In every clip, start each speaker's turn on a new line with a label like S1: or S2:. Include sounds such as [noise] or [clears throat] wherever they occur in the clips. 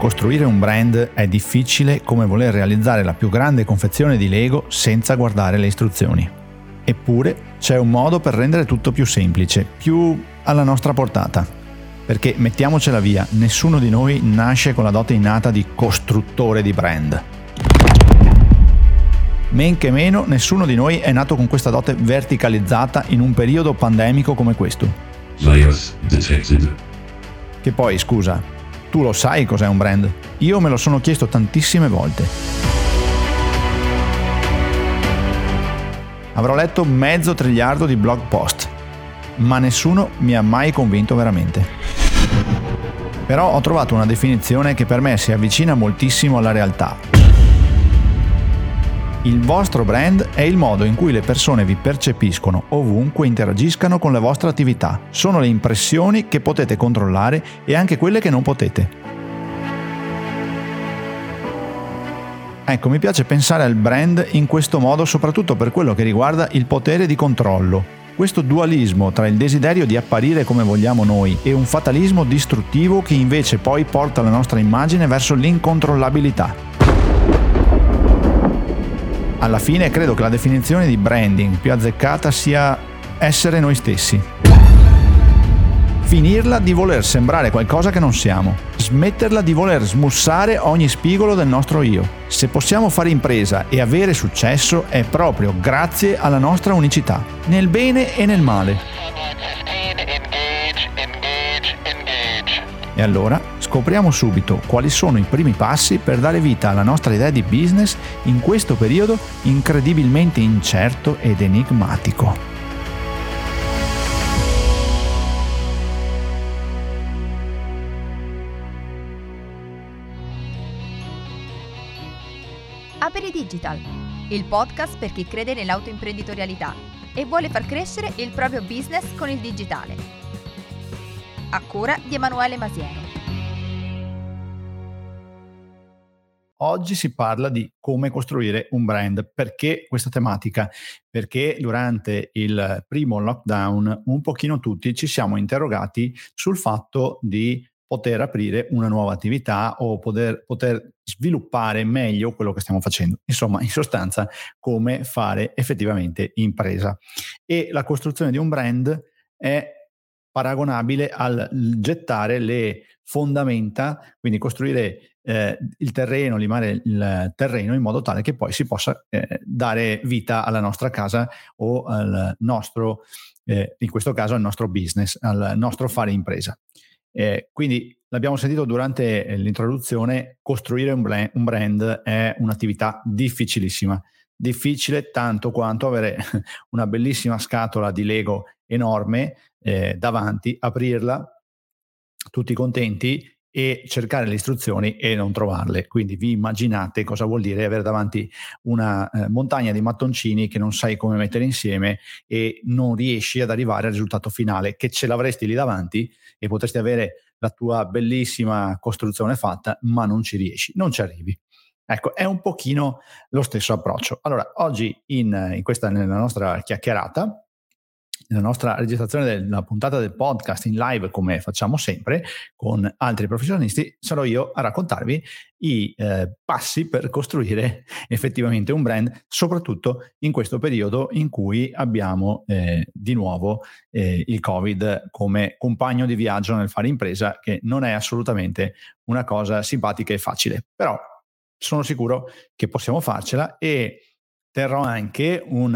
S1: Costruire un brand è difficile come voler realizzare la più grande confezione di Lego senza guardare le istruzioni. Eppure c'è un modo per rendere tutto più semplice, più alla nostra portata. Perché mettiamocela via, nessuno di noi nasce con la dote innata di costruttore di brand. Men che meno, nessuno di noi è nato con questa dote verticalizzata in un periodo pandemico come questo. Che poi, scusa, tu lo sai cos'è un brand? Io me lo sono chiesto tantissime volte. Avrò letto mezzo triliardo di blog post, ma nessuno mi ha mai convinto veramente. Però ho trovato una definizione che per me si avvicina moltissimo alla realtà il vostro brand è il modo in cui le persone vi percepiscono ovunque interagiscano con la vostra attività. Sono le impressioni che potete controllare e anche quelle che non potete. Ecco, mi piace pensare al brand in questo modo soprattutto per quello che riguarda il potere di controllo. Questo dualismo tra il desiderio di apparire come vogliamo noi e un fatalismo distruttivo che invece poi porta la nostra immagine verso l'incontrollabilità. Alla fine credo che la definizione di branding più azzeccata sia essere noi stessi. Finirla di voler sembrare qualcosa che non siamo. Smetterla di voler smussare ogni spigolo del nostro io. Se possiamo fare impresa e avere successo è proprio grazie alla nostra unicità, nel bene e nel male. E allora scopriamo subito quali sono i primi passi per dare vita alla nostra idea di business in questo periodo incredibilmente incerto ed enigmatico.
S2: Aperi Digital, il podcast per chi crede nell'autoimprenditorialità e vuole far crescere il proprio business con il digitale. A cura di Emanuele Masiero.
S1: Oggi si parla di come costruire un brand. Perché questa tematica? Perché durante il primo lockdown un pochino tutti ci siamo interrogati sul fatto di poter aprire una nuova attività o poter, poter sviluppare meglio quello che stiamo facendo. Insomma, in sostanza, come fare effettivamente impresa. E la costruzione di un brand è paragonabile al gettare le fondamenta, quindi costruire eh, il terreno, limare il terreno in modo tale che poi si possa eh, dare vita alla nostra casa o al nostro, eh, in questo caso al nostro business, al nostro fare impresa. Quindi l'abbiamo sentito durante l'introduzione, costruire un brand, un brand è un'attività difficilissima, difficile tanto quanto avere [laughs] una bellissima scatola di Lego enorme eh, davanti, aprirla, tutti contenti e cercare le istruzioni e non trovarle. Quindi vi immaginate cosa vuol dire avere davanti una eh, montagna di mattoncini che non sai come mettere insieme e non riesci ad arrivare al risultato finale, che ce l'avresti lì davanti e potresti avere la tua bellissima costruzione fatta, ma non ci riesci, non ci arrivi. Ecco, è un pochino lo stesso approccio. Allora, oggi in, in questa, nella nostra chiacchierata, nella nostra registrazione della puntata del podcast in live, come facciamo sempre con altri professionisti, sarò io a raccontarvi i eh, passi per costruire [laughs] effettivamente un brand, soprattutto in questo periodo in cui abbiamo eh, di nuovo eh, il Covid come compagno di viaggio nel fare impresa, che non è assolutamente una cosa simpatica e facile. Però sono sicuro che possiamo farcela e terrò anche un,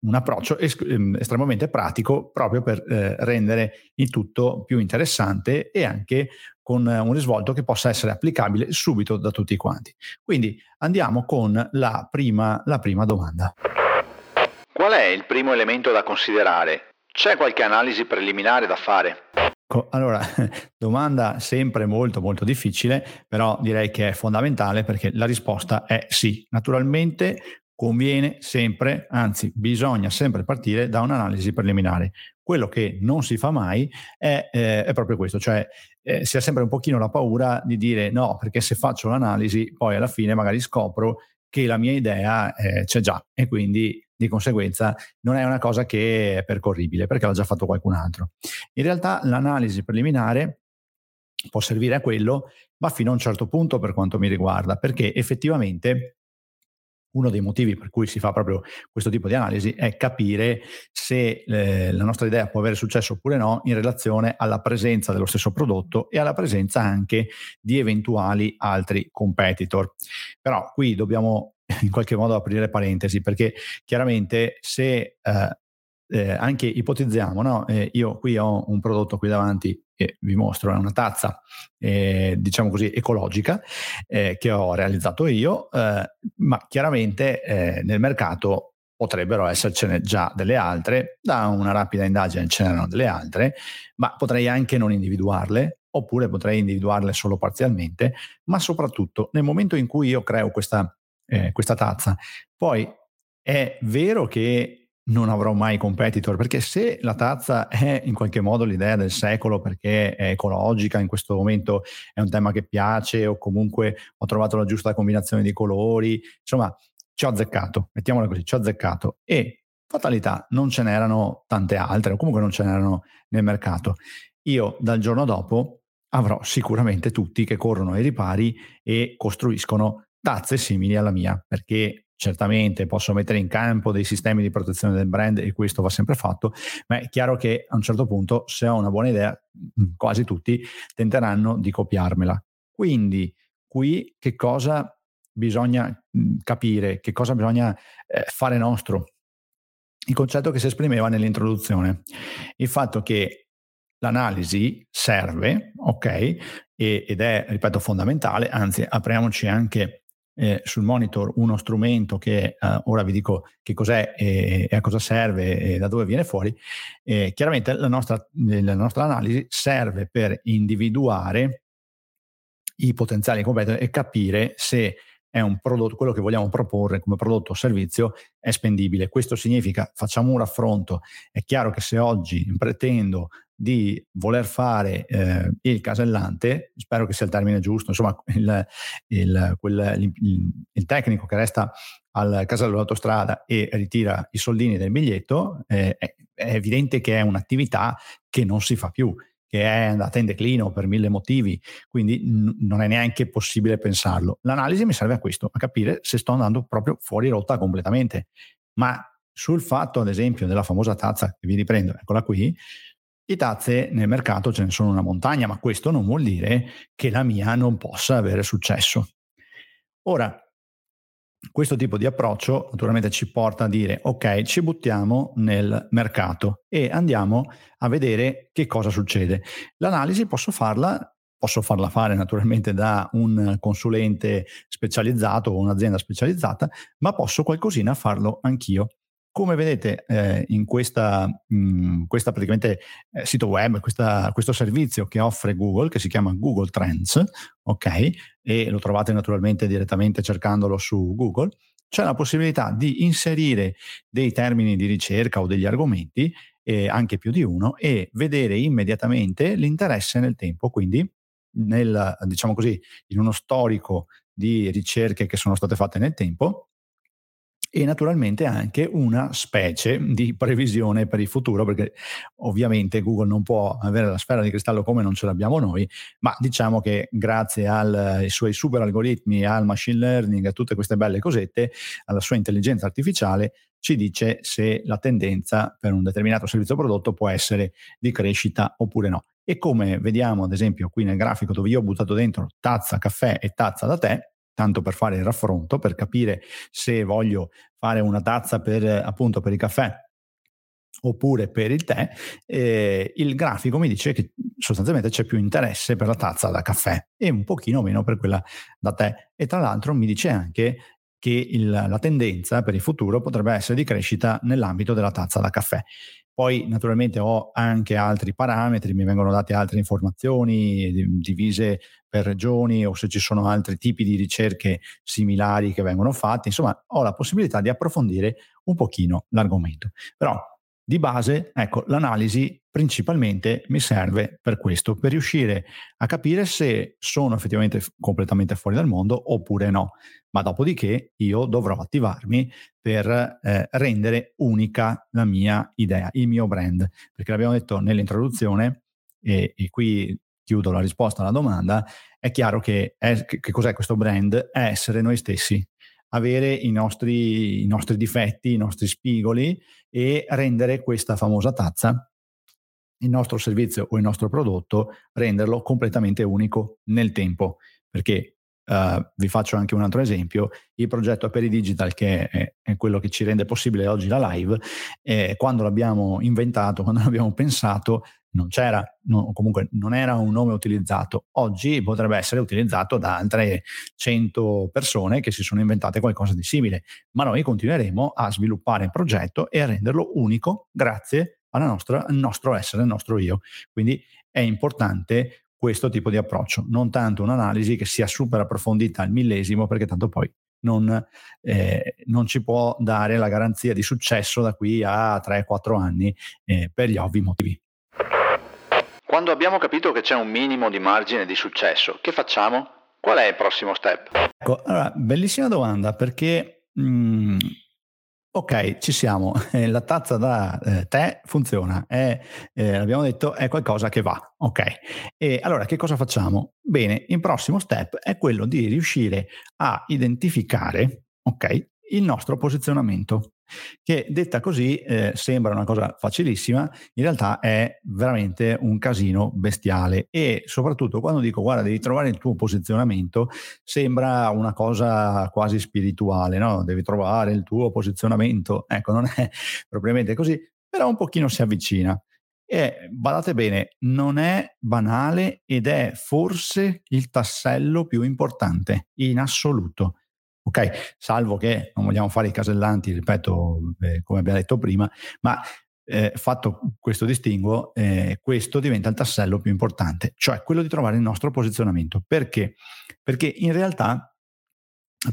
S1: un approccio es- ehm, estremamente pratico proprio per eh, rendere il tutto più interessante e anche con un risvolto che possa essere applicabile subito da tutti quanti. Quindi andiamo con la prima, la prima domanda.
S3: Qual è il primo elemento da considerare? C'è qualche analisi preliminare da fare?
S1: Allora, [laughs] domanda sempre molto molto difficile, però direi che è fondamentale perché la risposta è sì. Naturalmente conviene sempre, anzi bisogna sempre partire da un'analisi preliminare. Quello che non si fa mai è, eh, è proprio questo, cioè eh, si ha sempre un pochino la paura di dire no, perché se faccio l'analisi poi alla fine magari scopro che la mia idea eh, c'è già e quindi di conseguenza non è una cosa che è percorribile perché l'ha già fatto qualcun altro. In realtà l'analisi preliminare può servire a quello, ma fino a un certo punto per quanto mi riguarda, perché effettivamente uno dei motivi per cui si fa proprio questo tipo di analisi è capire se eh, la nostra idea può avere successo oppure no in relazione alla presenza dello stesso prodotto e alla presenza anche di eventuali altri competitor. Però qui dobbiamo [laughs] in qualche modo aprire parentesi perché chiaramente se eh, eh, anche ipotizziamo, no? eh, io qui ho un prodotto qui davanti che vi mostro, è una tazza, eh, diciamo così, ecologica eh, che ho realizzato io, eh, ma chiaramente eh, nel mercato potrebbero essercene già delle altre, da una rapida indagine ce n'erano delle altre, ma potrei anche non individuarle, oppure potrei individuarle solo parzialmente, ma soprattutto nel momento in cui io creo questa, questa tazza, poi è vero che non avrò mai competitor, perché se la tazza è in qualche modo l'idea del secolo perché è ecologica, in questo momento è un tema che piace o comunque ho trovato la giusta combinazione di colori, insomma ci ho azzeccato, mettiamola così, ci ho azzeccato e fatalità non ce n'erano tante altre o comunque non ce n'erano nel mercato. Io dal giorno dopo avrò sicuramente tutti che corrono ai ripari e costruiscono tazze simili alla mia, perché certamente posso mettere in campo dei sistemi di protezione del brand e questo va sempre fatto, ma è chiaro che a un certo punto, se ho una buona idea, mm, quasi tutti tenteranno di copiarmela. Quindi qui che cosa bisogna mm, capire, che cosa bisogna eh, fare nostro? Il concetto che si esprimeva nell'introduzione, il fatto che l'analisi serve, ok, ed è, ripeto, fondamentale, anzi apriamoci anche eh, sul monitor uno strumento che eh, ora vi dico che cos'è e, e, a cosa serve e da dove viene fuori, eh, chiaramente la nostra, la nostra analisi serve per individuare i potenziali competitor e capire se è un prodotto, quello che vogliamo proporre come prodotto o servizio è spendibile. Questo significa facciamo un raffronto. È chiaro che se oggi pretendo di voler fare eh, il casellante, spero che sia il termine giusto, insomma il, il, quel, il, tecnico che resta al casello dell'autostrada e ritira i soldini del biglietto, eh, è, è evidente che è un'attività che non si fa più che è andata in declino per mille motivi, quindi n- non è neanche possibile pensarlo. L'analisi mi serve a questo, a capire se sto andando proprio fuori rotta completamente. Ma sul fatto, ad esempio, della famosa tazza che vi riprendo, eccola qui, di tazze nel mercato ce ne sono una montagna, ma questo non vuol dire che la mia non possa avere successo. Ora, questo tipo di approccio naturalmente ci porta a dire ok, ci buttiamo nel mercato e andiamo a vedere che cosa succede. L'analisi posso farla posso farla fare naturalmente da un consulente specializzato o un'azienda specializzata, ma posso qualcosina farlo anch'io. Come vedete eh, in questa, mh, questa praticamente eh, sito web, questa, questo servizio che offre Google, che si chiama Google Trends, ok, e lo trovate naturalmente direttamente cercandolo su Google, c'è la possibilità di inserire dei termini di ricerca o degli argomenti, eh, anche più di uno, e vedere immediatamente l'interesse nel tempo. Quindi, nel, diciamo così, in uno storico di ricerche che sono state fatte nel tempo, e naturalmente anche una specie di previsione per il futuro, perché ovviamente Google non può avere la sfera di cristallo come non ce l'abbiamo noi, ma diciamo che grazie al, ai suoi super algoritmi, al machine learning, a tutte queste belle cosette, alla sua intelligenza artificiale, ci dice se la tendenza per un determinato servizio o prodotto può essere di crescita oppure no. E come vediamo ad esempio qui nel grafico dove io ho buttato dentro tazza caffè e tazza da tè, tanto per fare il raffronto, per capire se voglio fare una tazza per appunto per il caffè oppure per il tè, eh, il grafico mi dice che sostanzialmente c'è più interesse per la tazza da caffè e un pochino meno per quella da tè. E tra l'altro mi dice anche che il, la tendenza per il futuro potrebbe essere di crescita nell'ambito della tazza da caffè. Poi naturalmente ho anche altri parametri, mi vengono date altre informazioni divise per regioni o se ci sono altri tipi di ricerche similari che vengono fatte, insomma ho la possibilità di approfondire un pochino l'argomento. Però di base, ecco, l'analisi principalmente mi serve per questo, per riuscire a capire se sono effettivamente completamente fuori dal mondo oppure no. Ma dopodiché io dovrò attivarmi per eh, rendere unica la mia idea, il mio brand. Perché l'abbiamo detto nell'introduzione, e, e qui chiudo la risposta alla domanda, è chiaro che, è, che, cos'è questo brand? È essere noi stessi, avere i nostri, i nostri difetti, i nostri spigoli e rendere questa famosa tazza il nostro servizio o il nostro prodotto, renderlo completamente unico nel tempo. Perché Uh, vi faccio anche un altro esempio, il progetto Aperi Digital, che è, è quello che ci rende possibile oggi la live, eh, quando l'abbiamo inventato, [laughs] quando l'abbiamo pensato, non c'era, no, comunque non era un nome utilizzato. Oggi potrebbe essere utilizzato da altre 100 persone che si sono inventate qualcosa di simile, ma noi continueremo a sviluppare il progetto e a renderlo unico grazie nostra, al nostro essere, al nostro io. Quindi è importante questo tipo di approccio, non tanto un'analisi che sia super approfondita al millesimo, perché tanto poi non, eh, non ci può dare la garanzia di successo da qui a 3-4 anni eh, per gli ovvi motivi.
S3: Quando abbiamo capito che c'è un minimo di margine di successo, che facciamo? Qual è il prossimo step?
S1: Ecco, allora, bellissima domanda perché mh, mm, Ok, ci siamo. [laughs] La tazza da eh, tè funziona, è, eh, abbiamo detto, è qualcosa che va. Ok, e allora che cosa facciamo? Bene, il prossimo step è quello di riuscire a identificare, ok, il nostro posizionamento che detta così eh, sembra una cosa facilissima, in realtà è veramente un casino bestiale e soprattutto quando dico guarda devi trovare il tuo posizionamento sembra una cosa quasi spirituale, no? Devi trovare il tuo posizionamento, ecco non è [laughs] propriamente così, però un pochino si avvicina. E badate bene, non è banale ed è forse il tassello più importante in assoluto ok? Salvo che non vogliamo fare i casellanti, ripeto, eh, come abbiamo detto prima, ma eh, fatto questo distinguo, eh, questo diventa il tassello più importante, cioè quello di trovare il nostro posizionamento. Perché? Perché in realtà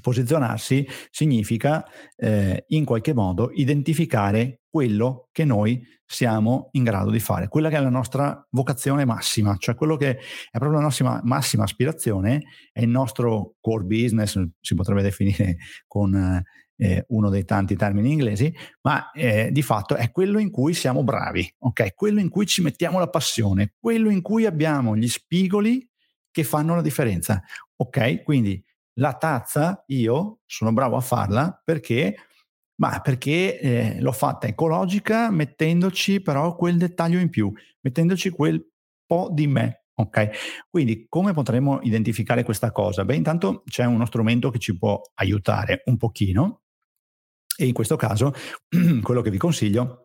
S1: posizionarsi significa eh, in qualche modo identificare quello che noi siamo in grado di fare, quella che è la nostra vocazione massima, cioè quello che è proprio la nostra massima aspirazione, è il nostro core business, si potrebbe definire con eh, uno dei tanti termini inglesi, ma eh, di fatto è quello in cui siamo bravi, ok? Quello in cui ci mettiamo la passione, quello in cui abbiamo gli spigoli che fanno la differenza, ok? Quindi la tazza io sono bravo a farla perché, ma perché eh, l'ho fatta ecologica mettendoci però quel dettaglio in più, mettendoci quel po' di me. Ok, quindi come potremmo identificare questa cosa? Beh, intanto c'è uno strumento che ci può aiutare un pochino e in questo caso [clears throat] quello che vi consiglio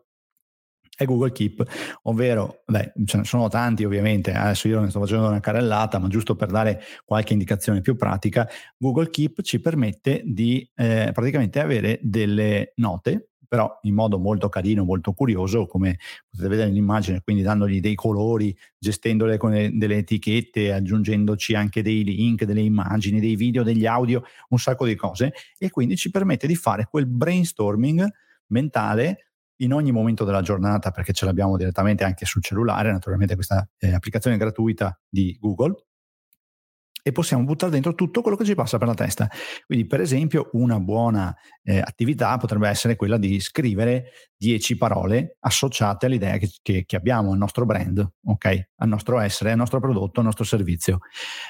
S1: è Google Keep, ovvero, beh, ce ne sono tanti ovviamente, adesso io ne sto facendo una carrellata, ma giusto per dare qualche indicazione più pratica, Google Keep ci permette di eh, praticamente avere delle note però in modo molto carino, molto curioso, come potete vedere nell'immagine, quindi dandogli dei colori, gestendole con delle etichette, aggiungendoci anche dei link, delle immagini, dei video, degli audio, un sacco di cose, e quindi ci permette di fare quel brainstorming mentale in ogni momento della giornata perché ce l'abbiamo direttamente anche sul cellulare, naturalmente questa eh, applicazione gratuita di Google e possiamo buttare dentro tutto quello che ci passa per la testa. Quindi, per esempio, una buona eh, attività potrebbe essere quella di scrivere 10 parole associate all'idea che, che, che, abbiamo, al nostro brand, ok? Al nostro essere, al nostro prodotto, al nostro servizio.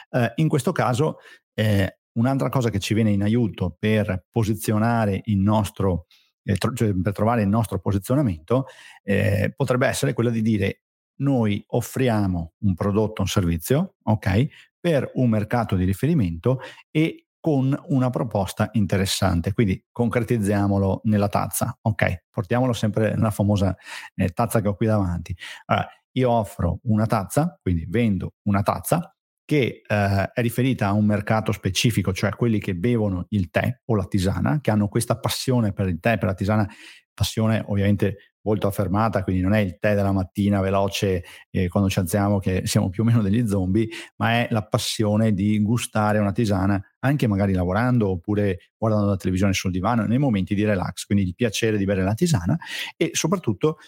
S1: Eh, in questo caso, eh, un'altra cosa che ci viene in aiuto per posizionare il nostro eh, tro- cioè per trovare il nostro posizionamento, eh, potrebbe essere quella di dire noi offriamo un prodotto, un servizio, ok, per un mercato di riferimento e con una proposta interessante. Quindi concretizziamolo nella tazza, ok? Portiamolo sempre nella famosa eh, tazza che ho qui davanti. Allora, io offro una tazza, quindi vendo una tazza che eh, è riferita a un mercato specifico, cioè quelli che bevono il tè o la tisana, che hanno questa passione per il tè, per la tisana, passione ovviamente molto affermata, quindi non è il tè della mattina veloce eh, quando ci alziamo che siamo più o meno degli zombie, ma è la passione di gustare una tisana anche magari lavorando oppure guardando la televisione sul divano nei momenti di relax, quindi il piacere di bere la tisana e soprattutto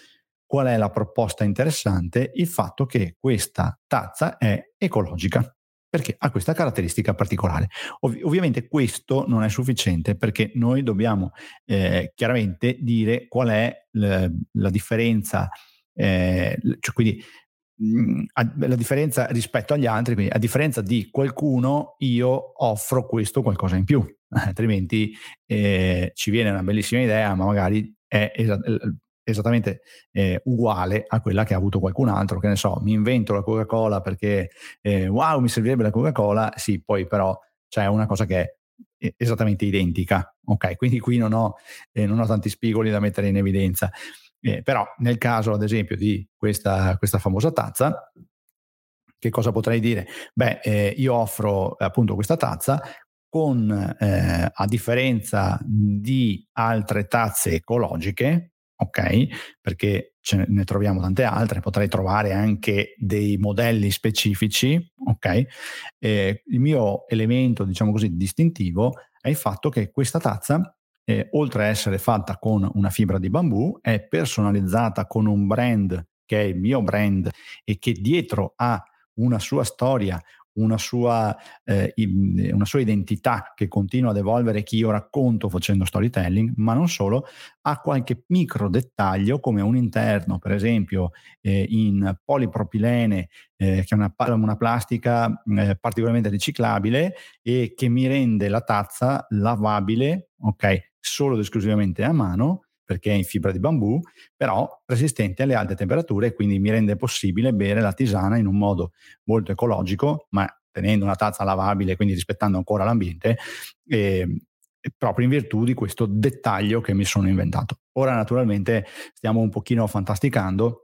S1: Qual è la proposta interessante? Il fatto che questa tazza è ecologica perché ha questa caratteristica particolare. Ov- ovviamente questo non è sufficiente perché noi dobbiamo eh, chiaramente dire qual è l- la differenza, eh, cioè quindi mh, la differenza rispetto agli altri, quindi a differenza di qualcuno, io offro questo qualcosa in più, [laughs] altrimenti eh, ci viene una bellissima idea, ma magari è es- esattamente eh, uguale a quella che ha avuto qualcun altro, che ne so, mi invento la Coca-Cola perché eh, wow, mi servirebbe la Coca-Cola, sì, poi però c'è una cosa che è esattamente identica, ok? Quindi qui non ho, eh, non ho tanti spigoli da mettere in evidenza. Eh, però nel caso, ad esempio, di questa, questa famosa tazza, che cosa potrei dire? Beh, eh, io offro appunto questa tazza con, eh, a differenza di altre tazze ecologiche, ok? Perché ce ne troviamo tante altre, potrei trovare anche dei modelli specifici, ok? Eh, il mio elemento, diciamo così, distintivo è il fatto che questa tazza eh, oltre a essere fatta con una fibra di bambù, è personalizzata con un brand che è il mio brand e che dietro ha una sua storia, una sua, eh, una sua, identità che continua ad evolvere che io racconto facendo storytelling, ma non solo, ha qualche micro dettaglio come un interno, per esempio eh, in polipropilene, eh, che è una, una plastica eh, particolarmente riciclabile e che mi rende la tazza lavabile, ok, solo ed esclusivamente a mano perché è in fibra di bambù, però resistente alle alte temperature, quindi mi rende possibile bere la tisana in un modo molto ecologico, ma tenendo una tazza lavabile, quindi rispettando ancora l'ambiente, eh, proprio in virtù di questo dettaglio che mi sono inventato. Ora naturalmente stiamo un pochino fantasticando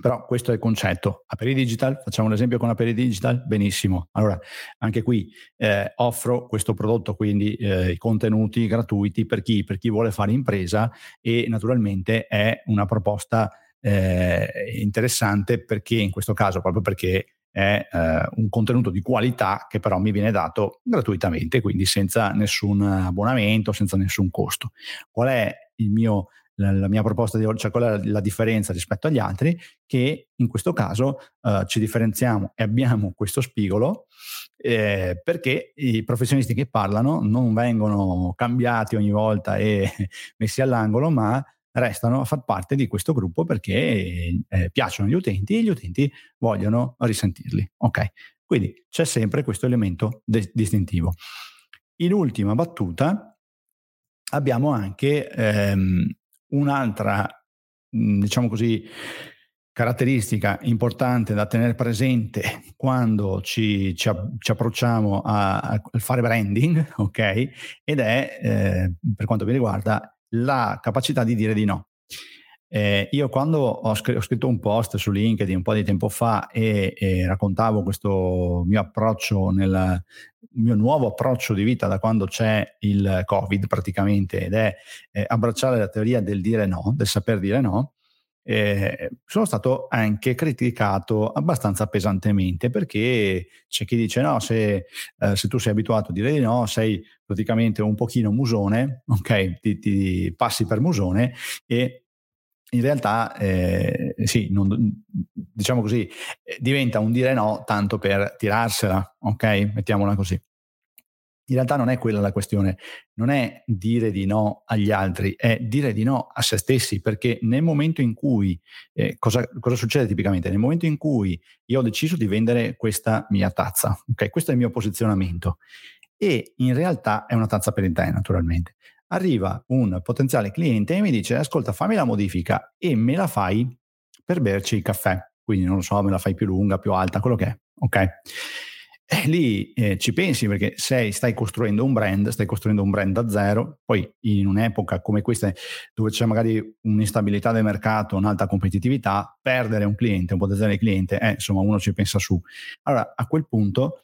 S1: però questo è il concetto. Aperi Digital, facciamo un esempio con Aperi Digital, benissimo. Allora, anche qui eh, offro questo prodotto, quindi eh, i contenuti gratuiti per chi, per chi, vuole fare impresa e naturalmente è una proposta eh, interessante perché in questo caso, proprio perché è eh, un contenuto di qualità che però mi viene dato gratuitamente, quindi senza nessun abbonamento, senza nessun costo. Qual è il mio la, la, mia proposta di oggi, cioè qual è la, la, differenza rispetto agli altri, che in questo caso uh, ci differenziamo e abbiamo questo spigolo eh, perché i professionisti che parlano non vengono cambiati ogni volta e [laughs] messi all'angolo, ma restano a far parte di questo gruppo perché eh, piacciono agli utenti e gli utenti vogliono risentirli. Ok, quindi c'è sempre questo elemento de- distintivo. In ultima battuta abbiamo anche ehm, Un'altra, mhmm, diciamo così, caratteristica importante da tenere presente quando ci, ci, ci approcciamo a, a, fare branding, [laughs] ok? Ed è, eh, per quanto mi riguarda, la capacità di dire di no. Eh, io quando ho, scr- ho, scritto un post su LinkedIn un po' di tempo fa e, e raccontavo questo mio approccio nel mio nuovo approccio di vita da quando c'è il Covid praticamente ed è eh, abbracciare la teoria del dire no, del saper dire no, eh, sono stato anche criticato abbastanza pesantemente perché c'è chi dice no, se, eh, se, tu sei abituato a dire di no, sei praticamente un pochino musone, ok, ti, ti passi per musone e in realtà eh, sì, non, diciamo così, eh, diventa un dire no tanto per tirarsela, ok? Mettiamola così. In realtà non è quella la questione, non è dire di no agli altri, è dire di no a se stessi, perché nel momento in cui, eh, cosa, cosa, succede tipicamente? Nel momento in cui io ho deciso di vendere questa mia tazza, ok? Questo è il mio posizionamento e in realtà è una tazza per il tè naturalmente arriva un potenziale cliente e mi dice ascolta fammi la modifica e me la fai per berci il caffè, quindi non lo so, me la fai più lunga, più alta, quello che è, ok? E lì eh, ci pensi perché sei, stai costruendo un brand, stai costruendo un brand da zero, poi in un'epoca come questa dove c'è magari un'instabilità del mercato, un'alta competitività, perdere un cliente, un potenziale cliente, eh, insomma uno ci pensa su. Allora a quel punto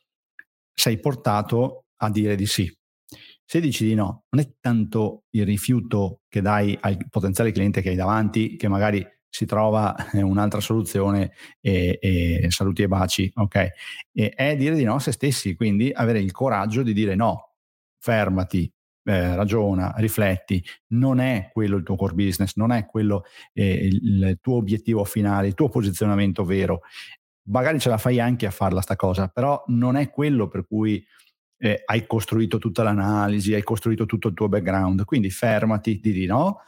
S1: sei portato a dire di sì, se dici di no, non è tanto il rifiuto che dai al potenziale cliente che hai davanti, che magari si trova un'altra soluzione e, e saluti e baci, ok? E è dire di no a se stessi, quindi avere il coraggio di dire no, fermati, eh, ragiona, rifletti, non è quello il tuo core business, non è quello eh, il tuo obiettivo finale, il tuo posizionamento vero. Magari ce la fai anche a farla sta cosa, però non è quello per cui eh, hai costruito tutta l'analisi, hai costruito tutto il tuo background, quindi fermati, di di no,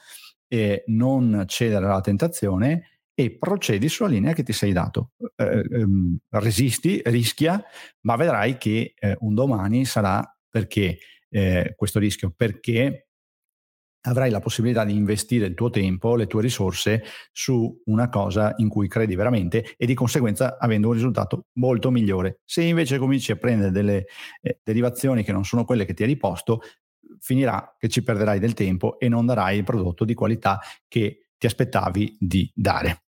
S1: eh, non cedere alla tentazione e procedi sulla linea che ti sei dato. Eh, ehm, resisti, rischia, ma vedrai che eh, un domani sarà perché eh, questo rischio? Perché avrai la possibilità di investire il tuo tempo, le tue risorse su una cosa in cui credi veramente e di conseguenza avendo un risultato molto migliore. Se invece cominci a prendere delle eh, derivazioni che non sono quelle che ti hai riposto, finirà che ci perderai del tempo e non darai il prodotto di qualità che ti aspettavi di dare.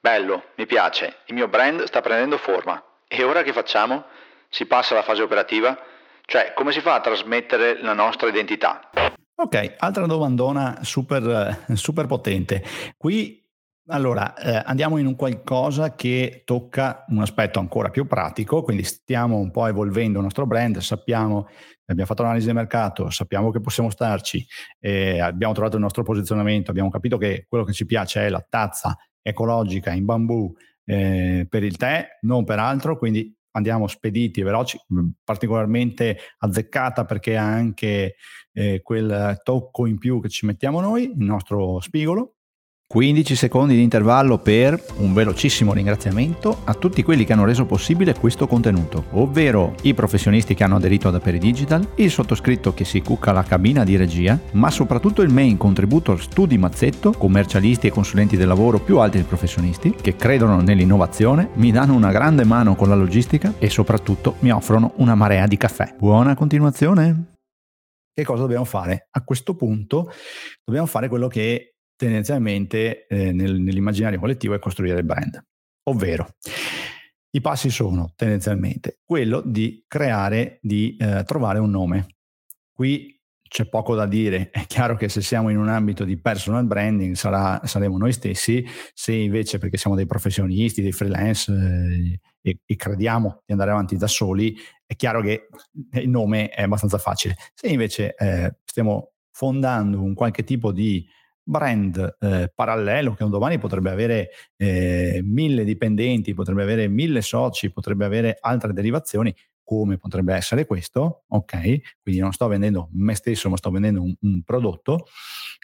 S3: Bello, mi piace, il mio brand sta prendendo forma. E ora che facciamo? Si passa alla fase operativa? Cioè, come si fa a trasmettere la nostra identità?
S1: Ok, altra domandona super, super potente. Qui allora, eh, andiamo in un qualcosa che tocca un aspetto ancora più pratico, quindi stiamo un po' evolvendo il nostro brand, sappiamo, abbiamo fatto l'analisi del mercato, sappiamo che possiamo starci, eh, abbiamo trovato il nostro posizionamento, abbiamo capito che quello che ci piace è la tazza ecologica in bambù eh, per il tè, non per altro, quindi andiamo spediti e veloci, particolarmente azzeccata perché ha anche eh, quel tocco in più che ci mettiamo noi, il nostro spigolo. 15 secondi di intervallo per un velocissimo ringraziamento a tutti quelli che hanno reso possibile questo contenuto, ovvero i professionisti che hanno aderito ad Aperi Digital, il sottoscritto che si cucca la cabina di regia, ma soprattutto il main contributor Studi Mazzetto, commercialisti e consulenti del lavoro più altri professionisti, che credono nell'innovazione, mi danno una grande mano con la logistica e soprattutto mi offrono una marea di caffè. Buona continuazione! Che cosa dobbiamo fare? A questo punto dobbiamo fare quello che tendenzialmente eh, nel, nell'immaginario collettivo è costruire il brand. Ovvero, i passi sono tendenzialmente quello di creare, di eh, trovare un nome. Qui c'è poco da dire, è chiaro che se siamo in un ambito di personal branding sarà, saremo noi stessi, se invece perché siamo dei professionisti, dei freelance eh, e, e, crediamo di andare avanti da soli, è chiaro che il nome è abbastanza facile. Se invece eh, stiamo fondando un qualche tipo di brand eh, parallelo che un domani potrebbe avere eh, mille dipendenti, potrebbe avere mille soci, potrebbe avere altre derivazioni, come potrebbe essere questo, ok? Quindi non sto vendendo me stesso, ma sto vendendo un, un prodotto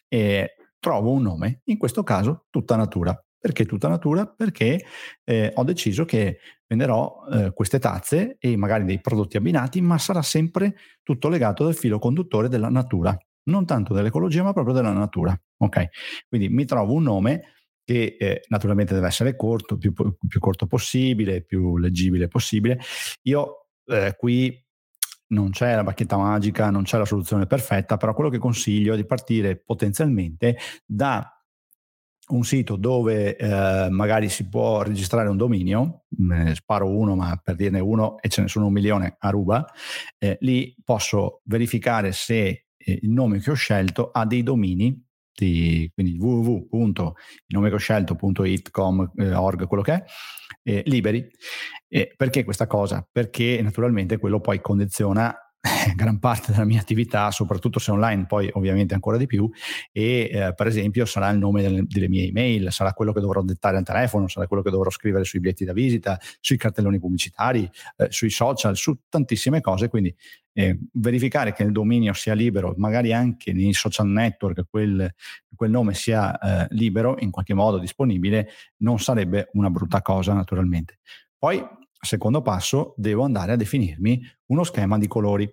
S1: e trovo un nome, in questo caso tutta natura. Perché tutta natura? Perché eh, ho deciso che venderò eh, queste tazze e magari dei prodotti abbinati, ma sarà sempre tutto legato al filo conduttore della natura non tanto dell'ecologia ma proprio della natura. Ok, quindi mi trovo un nome che eh, naturalmente deve essere corto, più, più, corto possibile, più leggibile possibile. Io eh, qui non c'è la bacchetta magica, non c'è la soluzione perfetta, però quello che consiglio è di partire potenzialmente da un sito dove eh, magari si può registrare un dominio, ne sparo uno ma per dirne uno e ce ne sono un milione a ruba, eh, lì posso verificare se il nome che ho scelto ha dei domini, di, quindi www.ilnomecheho eh, quello che è, eh, liberi. perché questa cosa? Perché naturalmente quello poi condiziona gran parte della mia attività, soprattutto se online, poi ovviamente ancora di più, e eh, per esempio sarà il nome delle, delle, mie email, sarà quello che dovrò dettare al telefono, sarà quello che dovrò scrivere sui biglietti da visita, sui cartelloni pubblicitari, eh, sui social, su tantissime cose, quindi eh, verificare che il dominio sia libero, magari anche nei social network quel, quel nome sia eh, libero, in qualche modo disponibile, non sarebbe una brutta cosa naturalmente. Poi secondo passo, devo andare a definirmi uno schema di colori.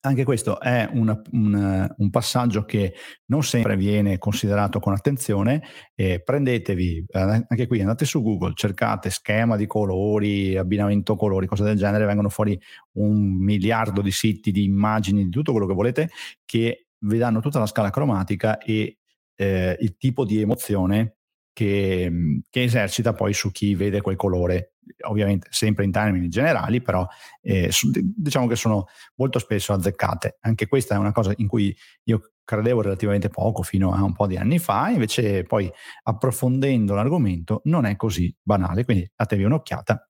S1: Anche questo è una, un, un, passaggio che non sempre viene considerato con attenzione. Eh, prendetevi, eh, anche qui andate su Google, cercate schema di colori, abbinamento colori, cose del genere, vengono fuori un miliardo di siti, di immagini, di tutto quello che volete, che vi danno tutta la scala cromatica e eh, il tipo di emozione che, che, esercita poi su chi vede quel colore ovviamente sempre in termini generali, però eh, diciamo che sono molto spesso azzeccate. Anche questa è una cosa in cui io credevo relativamente poco fino a un po' di anni fa, invece poi approfondendo l'argomento non è così banale, quindi datevi un'occhiata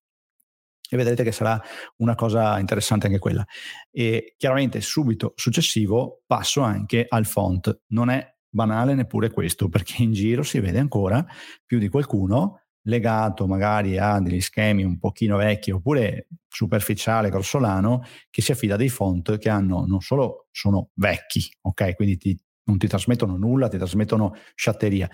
S1: e vedrete che sarà una cosa interessante anche quella. E chiaramente subito successivo passo anche al font. Non è banale neppure questo, perché in giro si vede ancora più di qualcuno legato magari a degli schemi un pochino vecchi oppure superficiale, grossolano, che si affida a dei font che hanno non solo sono vecchi, ok? Quindi ti, non ti trasmettono nulla, ti trasmettono sciatteria,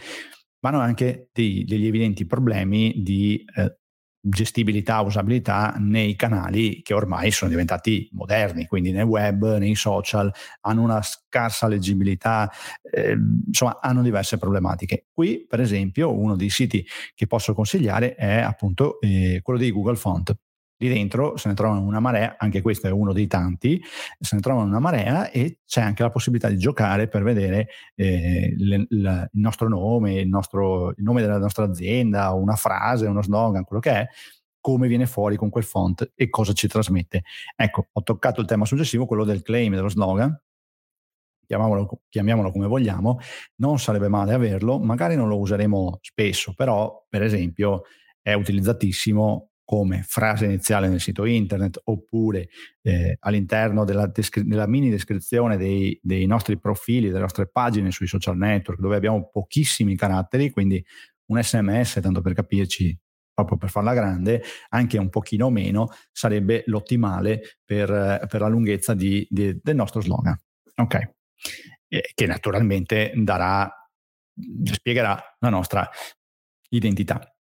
S1: ma hanno anche dei, degli evidenti problemi di eh, gestibilità, usabilità nei canali che ormai sono diventati moderni, quindi nel web, nei social, hanno una scarsa leggibilità, eh, insomma hanno diverse problematiche. Qui, per esempio, uno dei siti che posso consigliare è appunto eh, quello di Google Font. Lì dentro se ne trovano una marea, anche questo è uno dei tanti, se ne trovano una marea e c'è anche la possibilità di giocare per vedere eh, le, la, il nostro nome, il, nostro, il nome della nostra azienda, una frase, uno slogan, quello che è, come viene fuori con quel font e cosa ci trasmette. Ecco, ho toccato il tema successivo, quello del claim, dello slogan, chiamiamolo, chiamiamolo, come vogliamo, non sarebbe male averlo, magari non lo useremo spesso, però per esempio è utilizzatissimo come frase iniziale nel sito internet oppure eh, all'interno della, descri- della, mini descrizione dei, dei, nostri profili, delle nostre pagine sui social network dove abbiamo pochissimi caratteri, quindi un sms, tanto per capirci, proprio per farla grande, anche un pochino meno, sarebbe l'ottimale per, per la lunghezza di, di, del nostro slogan. Ok, e, che naturalmente darà, spiegherà la nostra identità.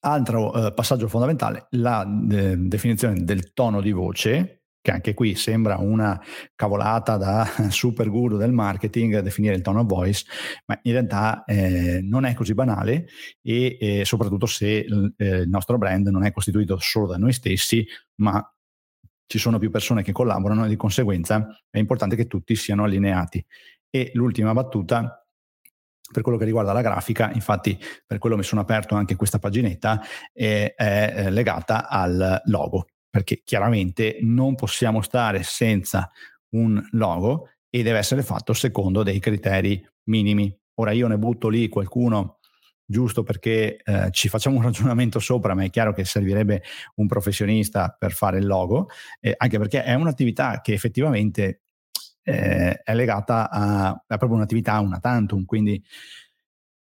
S1: Altro eh, passaggio fondamentale, la de- definizione del tono di voce, che anche qui sembra una cavolata da [laughs] super guru del marketing definire il tone of voice, ma in realtà eh, non è così banale e eh, soprattutto se eh, il nostro brand non è costituito solo da noi stessi, ma ci sono più persone che collaborano e di conseguenza è importante che tutti siano allineati. E l'ultima battuta per quello che riguarda la grafica, infatti per quello mi sono aperto anche questa paginetta, è, è eh, legata al logo, perché chiaramente non possiamo stare senza un logo e deve essere fatto secondo dei criteri minimi. Ora io ne butto lì qualcuno giusto perché eh, ci facciamo un ragionamento sopra, ma è chiaro che servirebbe un professionista per fare il logo, eh, anche perché è un'attività che effettivamente eh, è legata a, a proprio un'attività una tantum, quindi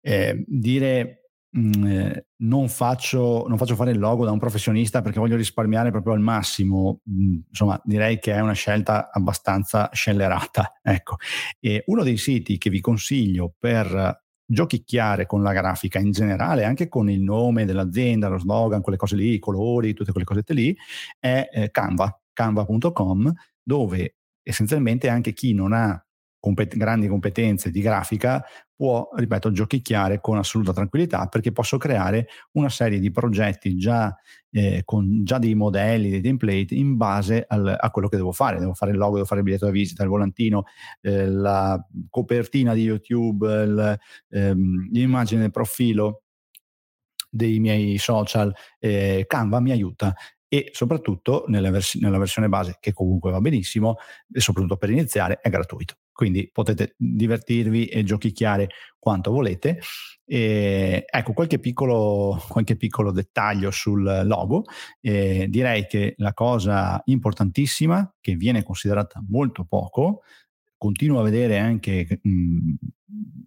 S1: eh, dire mh, mm, eh, non, faccio, non, faccio, fare il logo da un professionista perché voglio risparmiare proprio al massimo, mh, mm, insomma direi che è una scelta abbastanza scellerata. [laughs] Ecco. E uno dei siti che vi consiglio per giochicchiare con la grafica in generale, anche con il nome dell'azienda, lo slogan, quelle cose lì, i colori, tutte quelle cosette lì, è eh, Canva, canva.com, dove essenzialmente anche chi non ha compet- grandi competenze di grafica può, ripeto, giochicchiare con assoluta tranquillità perché posso creare una serie di progetti già eh, con già dei modelli, dei template in base al, a quello che devo fare. Devo fare il logo, devo fare il biglietto da visita, il volantino, eh, la copertina di YouTube, il, ehm, l'immagine del profilo dei miei social. Eh, Canva mi aiuta e soprattutto nella, vers- nella, versione base che comunque va benissimo e soprattutto per iniziare è gratuito. Quindi potete divertirvi e giochicchiare quanto volete. E ecco qualche piccolo, qualche piccolo dettaglio sul logo. Eh, direi che la cosa importantissima che viene considerata molto poco continuo a vedere anche mh,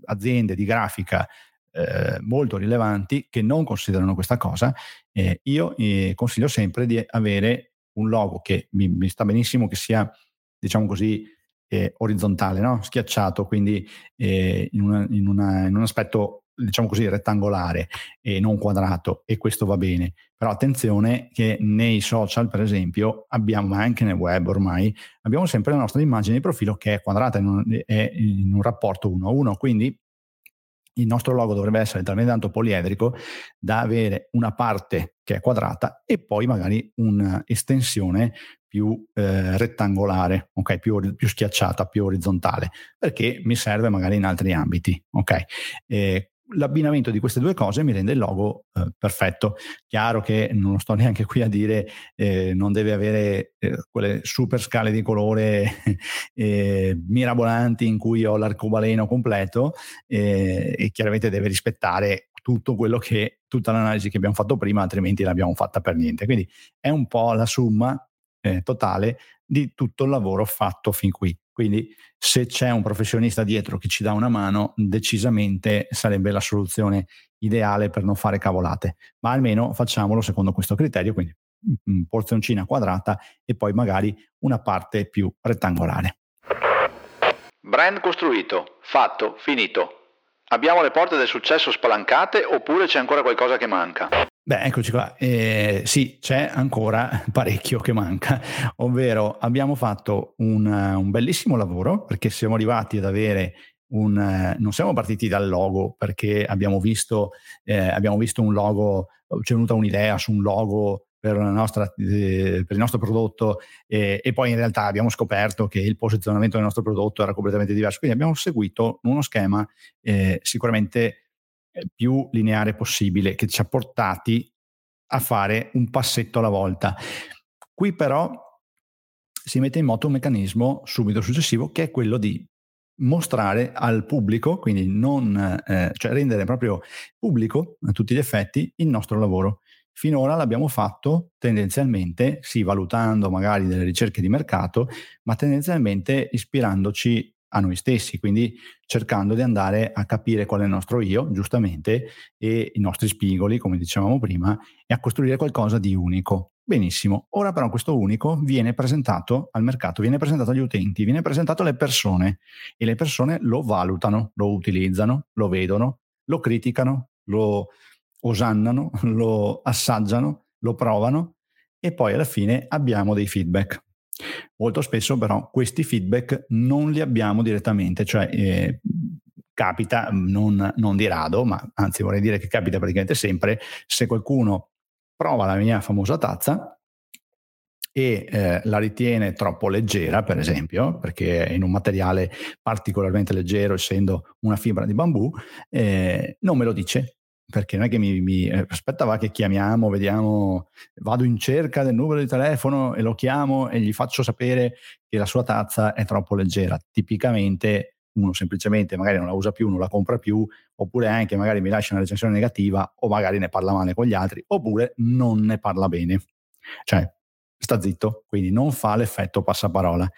S1: aziende di grafica eh, molto rilevanti che non considerano questa cosa, eh, io consiglio sempre di avere un logo che mi, mi sta benissimo che sia, diciamo così, eh, orizzontale, no? schiacciato, quindi eh, in, una, in, una, in, un aspetto, diciamo così, rettangolare e non quadrato, e questo va bene. Però attenzione che nei social, per esempio, abbiamo, anche nel web ormai, abbiamo sempre la nostra immagine di profilo che è quadrata, in un, è in un rapporto uno a uno, quindi il nostro logo dovrebbe essere talmente tanto poliedrico da avere una parte che è quadrata e poi magari un'estensione più eh, rettangolare, okay? più, più, schiacciata, più orizzontale, perché mi serve magari in altri ambiti. Okay? L'abbinamento di queste due cose mi rende il logo eh, perfetto. Chiaro che non sto neanche qui a dire eh, non deve avere eh, quelle super scale di colore [laughs] eh, mirabolanti in cui ho l'arcobaleno completo eh, e chiaramente deve rispettare tutto quello che tutta l'analisi che abbiamo fatto prima, altrimenti l'abbiamo fatta per niente. Quindi è un po' la somma eh, totale di tutto il lavoro fatto fin qui. Quindi se c'è un professionista dietro che ci dà una mano, decisamente sarebbe la soluzione ideale per non fare cavolate, ma almeno facciamolo secondo questo criterio, quindi porzioncina quadrata e poi magari una parte più rettangolare.
S3: Brand costruito, fatto, finito. Abbiamo le porte del successo spalancate oppure c'è ancora qualcosa che manca?
S1: Beh, eccoci qua. Eh, sì, c'è ancora parecchio che manca, ovvero abbiamo fatto un, un bellissimo lavoro perché siamo arrivati ad avere un, non siamo partiti dal logo perché abbiamo visto, eh, abbiamo visto un logo, ci è venuta un'idea su un logo per, nostra, eh, per, il nostro prodotto eh, e poi in realtà abbiamo scoperto che il posizionamento del nostro prodotto era completamente diverso. Quindi abbiamo seguito uno schema eh, sicuramente eh, più lineare possibile che ci ha portati a fare un passetto alla volta. Qui però si mette in moto un meccanismo subito successivo che è quello di mostrare al pubblico, quindi non, eh, cioè rendere proprio pubblico a tutti gli effetti il nostro lavoro. Finora l'abbiamo fatto tendenzialmente, sì, valutando magari delle ricerche di mercato, ma tendenzialmente ispirandoci a noi stessi, quindi cercando di andare a capire qual è il nostro io, giustamente, e i nostri spigoli, come dicevamo prima, e a costruire qualcosa di unico. Benissimo, ora però questo unico viene presentato al mercato, viene presentato agli utenti, viene presentato alle persone e le persone lo valutano, lo utilizzano, lo vedono, lo criticano, lo osannano, [laughs] lo assaggiano, lo provano e poi alla fine abbiamo dei feedback. Molto spesso però questi feedback non li abbiamo direttamente, cioè eh, capita non, non di rado, ma anzi vorrei dire che capita praticamente sempre se qualcuno prova la mia famosa tazza e eh, la ritiene troppo leggera, per esempio, perché è in un materiale particolarmente leggero, essendo una fibra di bambù, eh, non me lo dice. Perché non è che mi, mi eh, aspettava che chiamiamo, vediamo, vado in cerca del numero di telefono e lo chiamo e gli faccio sapere che la sua tazza è troppo leggera. Tipicamente uno semplicemente magari non la usa più, non la compra più, oppure anche magari mi lascia una recensione negativa o magari ne parla male con gli altri, oppure non ne parla bene. Cioè, sta zitto, quindi non fa l'effetto passaparola.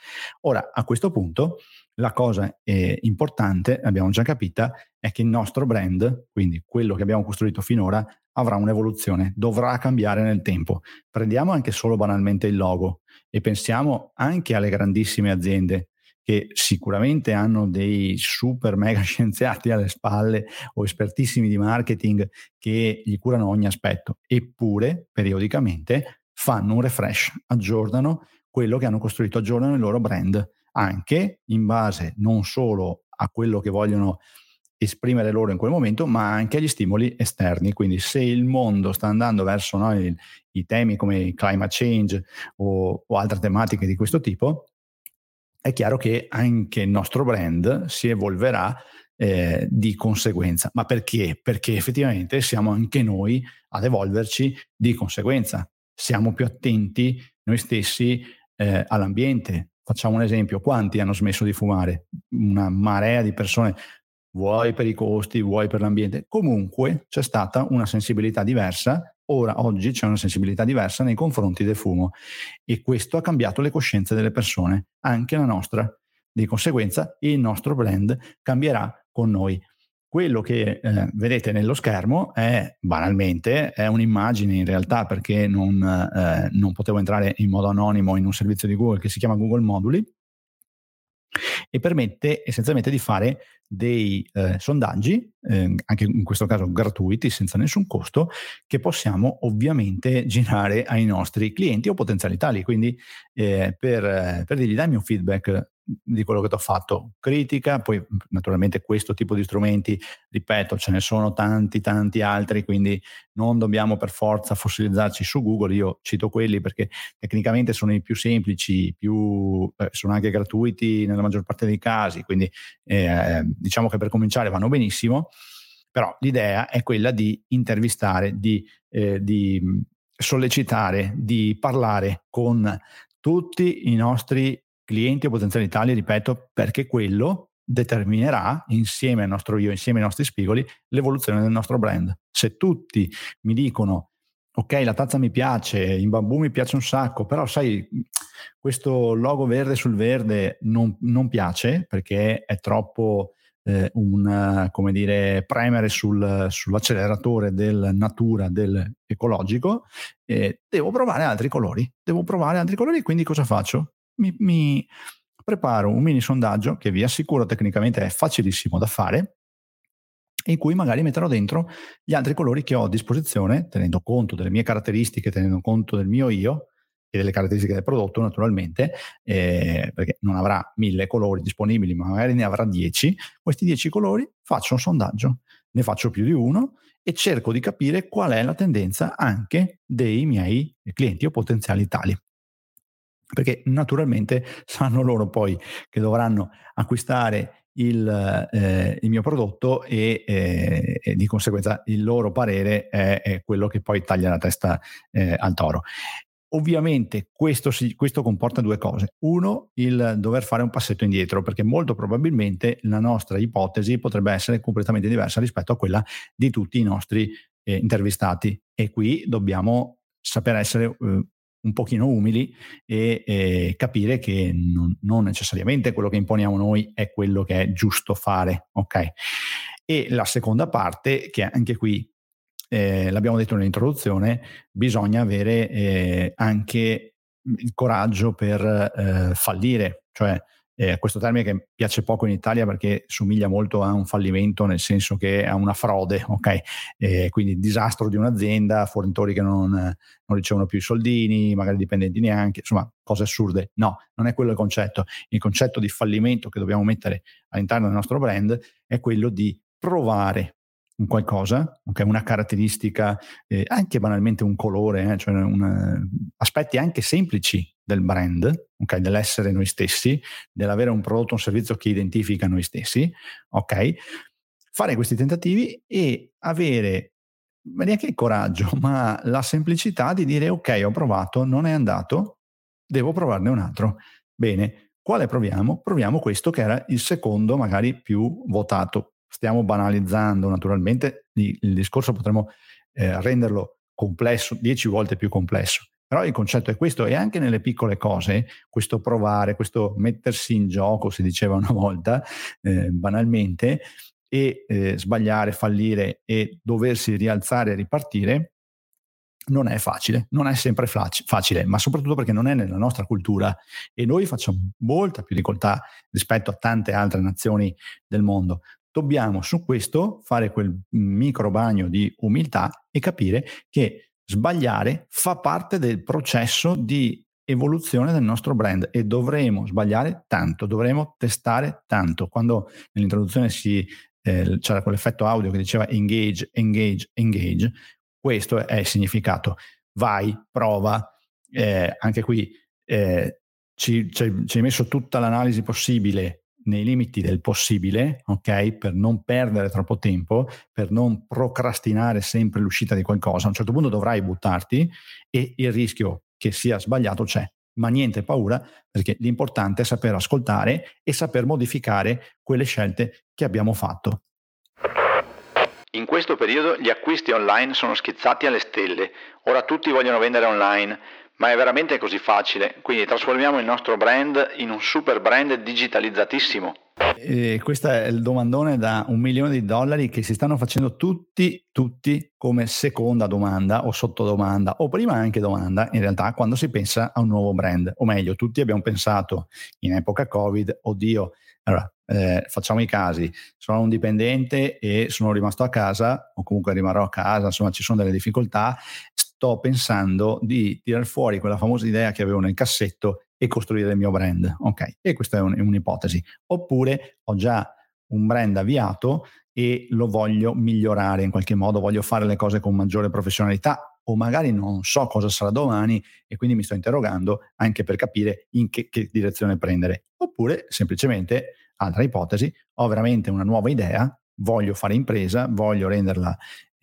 S1: Ora, a questo punto, la cosa eh, importante, abbiamo già capita, è che il nostro brand, quindi quello che abbiamo costruito finora, avrà un'evoluzione, dovrà cambiare nel tempo. Prendiamo anche solo banalmente il logo e pensiamo anche alle grandissime aziende che sicuramente hanno dei super mega [laughs] scienziati alle spalle o espertissimi di marketing che gli curano ogni aspetto, eppure periodicamente fanno un refresh, aggiornano quello che hanno costruito, aggiornano il loro brand, anche in base non solo a quello che vogliono esprimere loro in quel momento, ma anche agli stimoli esterni. Quindi se il mondo sta andando verso no, il, i temi come il climate change o, o altre tematiche di questo tipo, è chiaro che anche il nostro brand si evolverà eh, di conseguenza. Ma perché? Perché effettivamente siamo anche noi ad evolverci di conseguenza. Siamo più attenti noi stessi eh, all'ambiente. Facciamo un esempio, quanti hanno smesso di fumare? Una marea di persone, vuoi per i costi, vuoi per l'ambiente. Comunque c'è stata una sensibilità diversa Ora, oggi c'è una sensibilità diversa nei confronti del fumo e questo ha cambiato le coscienze delle persone, anche la nostra. Di conseguenza il nostro brand cambierà con noi. Quello che eh, vedete nello schermo è banalmente è un'immagine in realtà perché non, eh, non potevo entrare in modo anonimo in un servizio di Google che si chiama Google Moduli e permette essenzialmente di fare dei eh, sondaggi, eh, anche in questo caso gratuiti, senza nessun costo, che possiamo ovviamente [laughs] girare ai nostri clienti o potenziali tali. Quindi eh, per, per dirgli dammi un feedback di quello che ti ho fatto, critica, poi naturalmente questo tipo di strumenti, ripeto, ce ne sono tanti, tanti altri, quindi non dobbiamo per forza fossilizzarci su Google, io cito quelli perché tecnicamente sono i più semplici, più, eh, sono anche gratuiti nella maggior parte dei casi, quindi eh, diciamo che per cominciare vanno benissimo, però l'idea è quella di intervistare, di, eh, di sollecitare, di parlare con tutti i nostri clienti o potenziali tali, ripeto, perché quello determinerà insieme al nostro io, insieme ai nostri spigoli, l'evoluzione del nostro brand. Se tutti mi dicono ok, la tazza mi piace, in bambù mi piace un sacco, però sai, questo logo verde sul verde non, non piace perché è troppo eh, un, come dire, premere sul, sull'acceleratore del natura, del ecologico, eh, devo provare altri colori, devo provare altri colori, quindi cosa faccio? Mi, mi preparo un mini sondaggio che vi assicuro tecnicamente è facilissimo da fare in cui magari metterò dentro gli altri colori che ho a disposizione, tenendo conto delle mie caratteristiche, tenendo conto del mio io e delle caratteristiche del prodotto naturalmente, eh, perché non avrà mille colori disponibili, ma magari ne avrà dieci. Questi dieci colori faccio un sondaggio, ne faccio più di uno e cerco di capire qual è la tendenza anche dei miei clienti o potenziali tali perché naturalmente sanno loro poi che dovranno acquistare il, eh, il mio prodotto e, eh, e, di conseguenza il loro parere è, è, quello che poi taglia la testa eh, al toro. Ovviamente questo, si, questo, comporta due cose. Uno, il dover fare un passetto indietro, perché molto probabilmente la nostra ipotesi potrebbe essere completamente diversa rispetto a quella di tutti i nostri eh, intervistati. E qui dobbiamo saper essere eh, un pochino umili e, e capire che non, non, necessariamente quello che imponiamo noi è quello che è giusto fare, ok? E la seconda parte, che anche qui eh, l'abbiamo detto nell'introduzione, bisogna avere eh, anche il coraggio per eh, fallire, cioè eh, questo termine che piace poco in Italia perché somiglia molto a un fallimento, nel senso che a una frode, ok? Eh, quindi disastro di un'azienda, fornitori che non, non, ricevono più i soldini, magari dipendenti neanche, insomma, cose assurde. No, non è quello il concetto. Il concetto di fallimento che dobbiamo mettere all'interno del nostro brand è quello di provare un qualcosa, okay? una caratteristica, eh, anche banalmente un colore, eh? cioè una, aspetti anche semplici del brand, okay? dell'essere noi stessi, dell'avere un prodotto un servizio che identifica noi stessi, ok? Fare questi tentativi e avere ma neanche il coraggio, [laughs] ma la semplicità di dire ok, ho provato, non è andato, devo provarne un altro. Bene, quale proviamo? Proviamo questo che era il secondo, magari più votato stiamo banalizzando naturalmente, il, discorso potremmo eh, renderlo complesso, dieci volte più complesso. Però il concetto è questo e anche nelle piccole cose, questo provare, questo mettersi in gioco, si diceva una volta, eh, banalmente, e eh, sbagliare, fallire e doversi rialzare e ripartire, non è facile, non è sempre facile, ma soprattutto perché non è nella nostra cultura. E noi facciamo molta più difficoltà rispetto a tante altre nazioni del mondo. Dobbiamo su questo fare quel micro bagno di umiltà e capire che sbagliare fa parte del processo di evoluzione del nostro brand e dovremo sbagliare tanto, dovremo testare tanto. Quando nell'introduzione si, eh, c'era quell'effetto audio che diceva engage, engage, engage, questo è il significato. Vai, prova, eh, anche qui eh, ci, ci, ci hai messo tutta l'analisi possibile nei limiti del possibile, ok? Per non perdere troppo tempo, per non procrastinare sempre l'uscita di qualcosa. A un certo punto dovrai buttarti e il rischio che sia sbagliato c'è. Ma niente paura, perché l'importante è saper ascoltare e saper modificare quelle scelte che abbiamo fatto.
S3: In questo periodo gli acquisti online sono schizzati alle stelle. Ora tutti vogliono vendere online ma è veramente così facile? Quindi trasformiamo il nostro brand in un super brand digitalizzatissimo.
S1: E questo è il domandone da un milione di dollari che si stanno facendo tutti, tutti come seconda domanda o sottodomanda o prima anche domanda in realtà quando si pensa a un nuovo brand. O meglio, tutti abbiamo pensato in epoca Covid, oddio, allora eh, facciamo i casi, sono un dipendente e sono rimasto a casa o comunque rimarrò a casa, insomma ci sono delle difficoltà, sto pensando di tirar fuori quella famosa idea che avevo nel cassetto e costruire il mio brand. Ok, e questa è, un, è un'ipotesi. Oppure ho già un brand avviato e lo voglio migliorare in qualche modo, voglio fare le cose con maggiore professionalità o magari non so cosa sarà domani e quindi mi sto interrogando anche per capire in che, che direzione prendere. Oppure semplicemente, altra ipotesi, ho veramente una nuova idea, voglio fare impresa, voglio renderla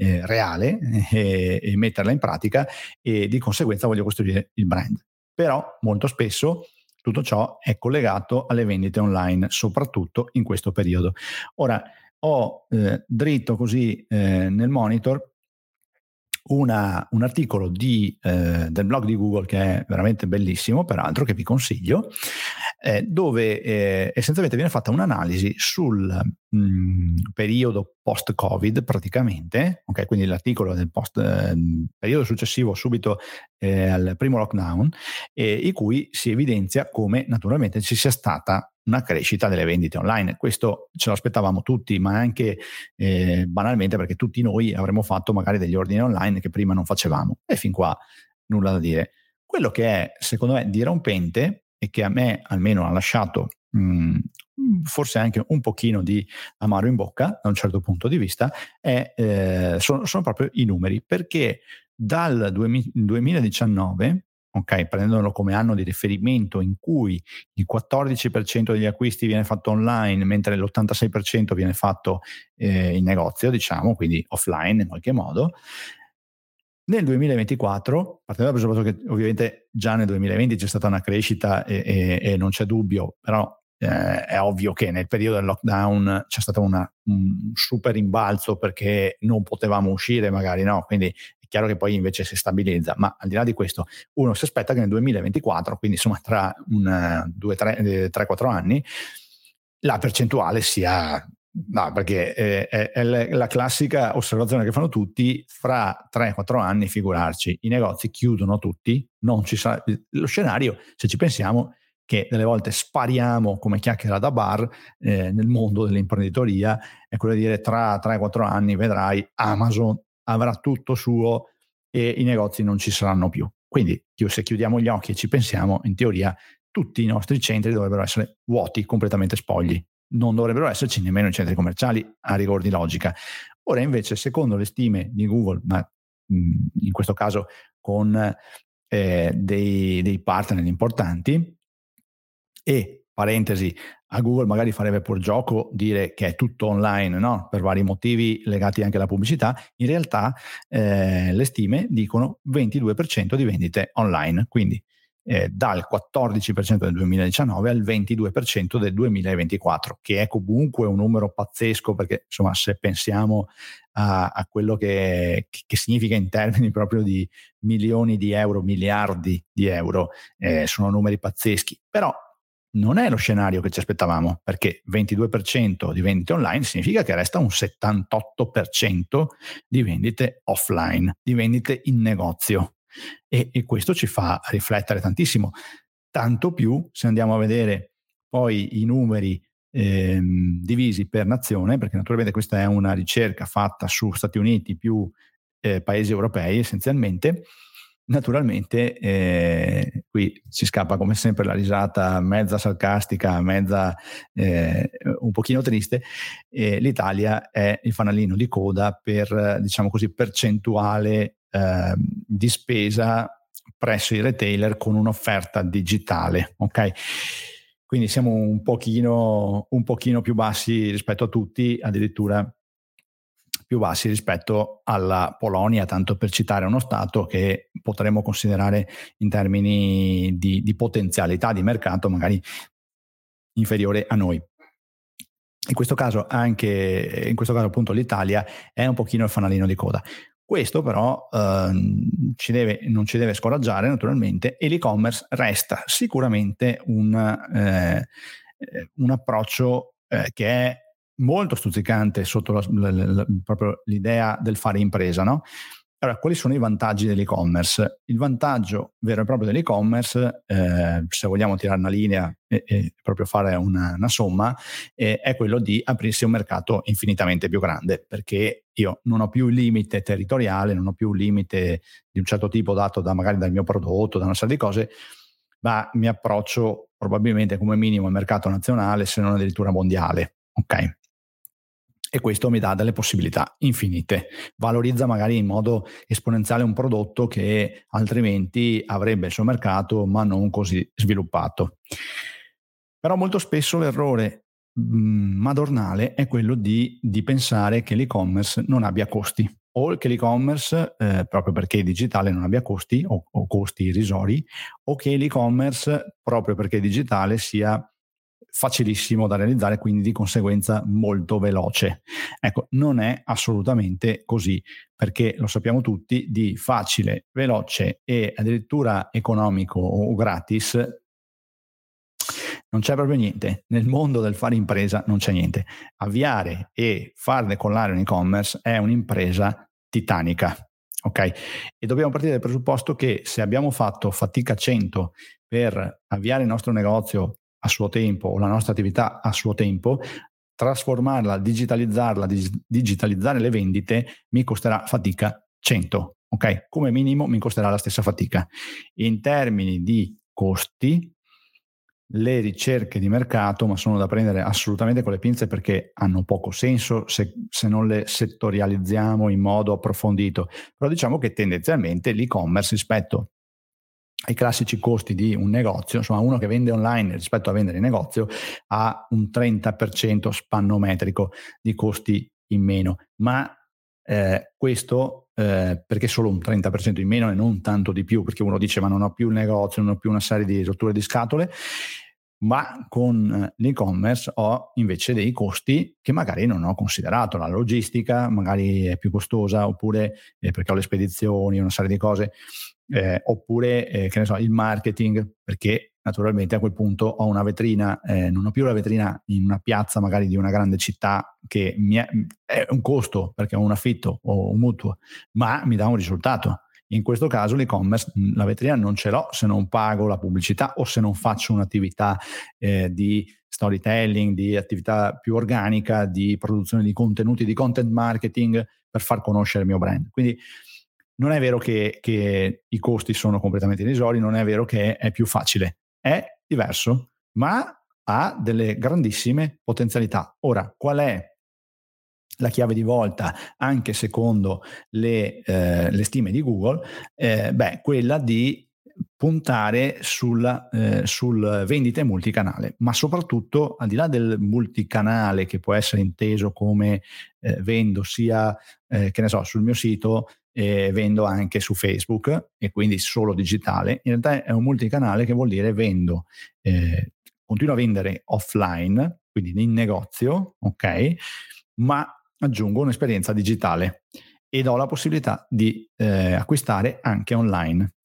S1: eh, reale e, e metterla in pratica e di conseguenza voglio costruire il brand. Però molto spesso tutto ciò è collegato alle vendite online, soprattutto in questo periodo. Ora, ho eh, dritto così eh, nel monitor una, un articolo di, eh, del blog di Google che è veramente bellissimo, peraltro, che vi consiglio, eh, dove eh, essenzialmente viene fatta un'analisi sul mh, periodo post-Covid praticamente, ok? Quindi l'articolo del post, eh, periodo successivo subito eh, al primo lockdown, eh, in cui si evidenzia come naturalmente ci sia stata una crescita delle vendite online. Questo ce lo aspettavamo tutti, ma anche eh, banalmente perché tutti noi avremmo fatto magari degli ordini online che prima non facevamo. E fin qua nulla da dire. Quello che è, secondo me, dirompente e che a me almeno ha lasciato mh, forse anche un pochino di amaro in bocca da un certo punto di vista, è, eh, sono, sono, proprio i numeri, perché dal 2019 ok, prendendolo come anno di riferimento in cui il 14% degli acquisti viene fatto online, mentre l'86% viene fatto eh, in negozio, diciamo, quindi offline in qualche modo. Nel 2024, partendo dal presupposto che ovviamente già nel 2020 c'è stata una crescita e, e, e non c'è dubbio, però eh, è ovvio che nel periodo del lockdown c'è stato una, un super imbalzo perché non potevamo uscire magari, no? Quindi chiaro che poi invece si stabilizza, ma al di là di questo, uno si aspetta che nel 2024, quindi insomma tra 2-3-4 eh, anni, la percentuale sia No, perché è, è, è, la classica osservazione che fanno tutti, fra 3-4 anni, figurarci, i negozi chiudono tutti, non ci sarà, lo scenario, se ci pensiamo, che delle volte spariamo come chiacchiera da bar eh, nel mondo dell'imprenditoria, è quello di dire tra 3-4 anni vedrai Amazon avrà tutto suo e i negozi non ci saranno più. Quindi se chiudiamo gli occhi e ci pensiamo, in teoria tutti i nostri centri dovrebbero essere vuoti, completamente spogli. Non dovrebbero esserci nemmeno i centri commerciali a rigor di logica. Ora invece, secondo le stime di Google, ma in questo caso con eh, dei, dei partner importanti, e parentesi, a Google magari farebbe pur gioco dire che è tutto online, no? per vari motivi legati anche alla pubblicità, in realtà eh, le stime dicono 22% di vendite online, quindi eh, dal 14% del 2019 al 22% del 2024, che è comunque un numero pazzesco perché insomma se pensiamo a, a quello che, che, significa in termini proprio di milioni di euro, miliardi di euro, eh, sono numeri pazzeschi, però non è lo scenario che ci aspettavamo, perché 22% di vendite online significa che resta un 78% di vendite offline, di vendite in negozio. E, e questo ci fa riflettere tantissimo, tanto più se andiamo a vedere poi i numeri ehm, divisi per nazione, perché naturalmente questa è una ricerca fatta su Stati Uniti più eh, paesi europei essenzialmente, Naturalmente eh, qui si scappa come sempre la risata mezza sarcastica, mezza eh, un pochino triste. Eh, L'Italia è il fanalino di coda per, diciamo così, percentuale ehm, di spesa presso i retailer con un'offerta digitale. Ok? Quindi siamo un pochino, un pochino più bassi rispetto a tutti, addirittura più bassi rispetto alla Polonia, tanto per citare uno Stato che potremmo considerare in termini di, di potenzialità di mercato magari inferiore a noi. In questo caso anche, in questo caso appunto l'Italia è un pochino il fanalino di coda. Questo però ehm, ci deve, non ci deve scoraggiare naturalmente e l'e-commerce resta sicuramente un, eh, un approccio eh, che è molto stuzzicante sotto la, la, la, proprio l'idea del fare impresa, no? Allora, quali sono i vantaggi dell'e-commerce? Il vantaggio vero e proprio dell'e-commerce, eh, se vogliamo tirare una linea e, e proprio fare una, una somma, eh, è quello di aprirsi un mercato infinitamente più grande, perché io non ho più il limite territoriale, non ho più un limite di un certo tipo dato da magari dal mio prodotto, da una serie di cose, ma mi approccio probabilmente come minimo al mercato nazionale, se non addirittura mondiale. Ok? E questo mi dà delle possibilità infinite. Valorizza magari in modo esponenziale un prodotto che altrimenti avrebbe il suo mercato ma non così sviluppato. Però molto spesso l'errore mh, madornale è quello di, di, pensare che l'e-commerce non abbia costi o che l'e-commerce, eh, proprio perché è digitale, non abbia costi o, o costi irrisori, o che l'e-commerce, proprio perché è digitale, sia facilissimo da realizzare, quindi di conseguenza molto veloce. Ecco, non è assolutamente così, perché lo sappiamo tutti, di facile, veloce e addirittura economico o gratis non c'è proprio niente. Nel mondo del fare impresa non c'è niente. Avviare e far decollare un e-commerce è un'impresa titanica. Ok? E dobbiamo partire dal presupposto che se abbiamo fatto fatica 100 per avviare il nostro negozio a suo tempo o la nostra attività a suo tempo, trasformarla, digitalizzarla, digitalizzare le vendite mi costerà fatica 100. Ok? Come minimo mi costerà la stessa fatica. In termini di costi, le ricerche di mercato, ma sono da prendere assolutamente con le pinze perché hanno poco senso se, se, non le settorializziamo in modo approfondito. Però diciamo che tendenzialmente l'e-commerce rispetto ai classici costi di un negozio, insomma uno che vende online rispetto a vendere in negozio ha un 30% spannometrico di costi in meno, ma eh, questo eh, perché solo un 30% in meno e non tanto di più, perché uno dice ma non ho più il negozio, non ho più una serie di rotture di scatole, ma con eh, l'e-commerce ho invece dei costi che magari non ho considerato, la logistica magari è più costosa oppure eh, perché ho le spedizioni, una serie di cose, eh, oppure eh, che ne so, il marketing, perché naturalmente a quel punto ho una vetrina, eh, non ho più la vetrina in una piazza magari di una grande città che è, è un costo perché ho un affitto o un mutuo, ma mi dà un risultato in questo caso l'e-commerce, la vetrina non ce l'ho se non pago la pubblicità o se non faccio un'attività eh, di storytelling, di attività più organica, di produzione di contenuti, di content marketing per far conoscere il mio brand. Quindi non è vero che, che i costi sono completamente irrisori, non è vero che è più facile, è diverso, ma ha delle grandissime potenzialità. Ora, qual è la chiave di volta, anche secondo le, eh, le stime di Google, eh, beh, quella di puntare sulla, eh, sul vendite multicanale, ma soprattutto al di là del multicanale che può essere inteso come eh, vendo sia eh, che ne so sul mio sito e vendo anche su Facebook e quindi solo digitale, in realtà è un multicanale che vuol dire vendo, eh, continuo a vendere offline, quindi in negozio, ok, ma aggiungo un'esperienza digitale ed ho la possibilità di eh, acquistare anche online.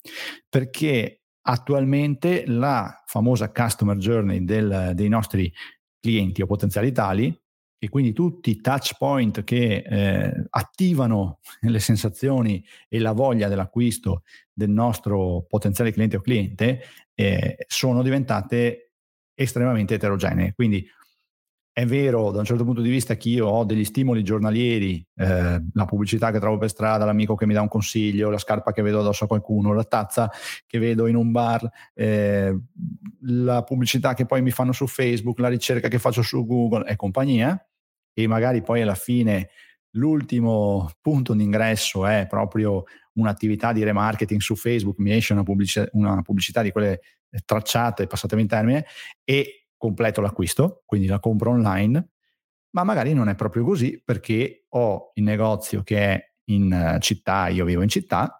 S1: Perché attualmente la famosa customer journey del, dei nostri clienti o potenziali tali e quindi tutti i touch point che eh, attivano [laughs] le sensazioni e la voglia dell'acquisto del nostro potenziale cliente o cliente eh, sono diventate estremamente eterogenee. Quindi è vero da un certo punto di vista che io ho degli stimoli giornalieri, eh, la pubblicità che trovo per strada, l'amico che mi dà un consiglio, la scarpa che vedo addosso a qualcuno, la tazza che vedo in un bar, eh, la pubblicità che poi mi fanno su Facebook, la ricerca che faccio su Google e compagnia, e magari poi alla fine l'ultimo punto d'ingresso è proprio un'attività di remarketing su Facebook, mi esce una pubblicità, una pubblicità di quelle tracciate, passatemi in termine, e completo l'acquisto, quindi la compro online, ma magari non è proprio così perché ho il negozio che è in eh, città, io vivo in città,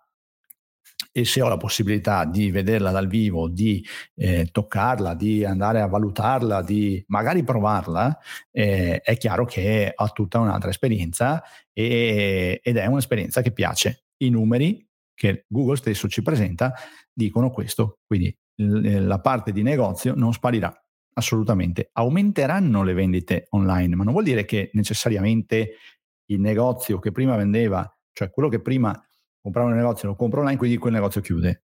S1: e se ho la possibilità di vederla dal vivo, di eh, toccarla, di andare a valutarla, di magari provarla, eh, è chiaro che ho tutta un'altra esperienza e, ed è un'esperienza che piace. I numeri che Google stesso ci presenta dicono questo, quindi l- la parte di negozio non sparirà assolutamente. Aumenteranno le vendite online, ma non vuol dire che necessariamente il negozio che prima vendeva, cioè quello che prima comprava un negozio lo compra online, quindi quel negozio chiude.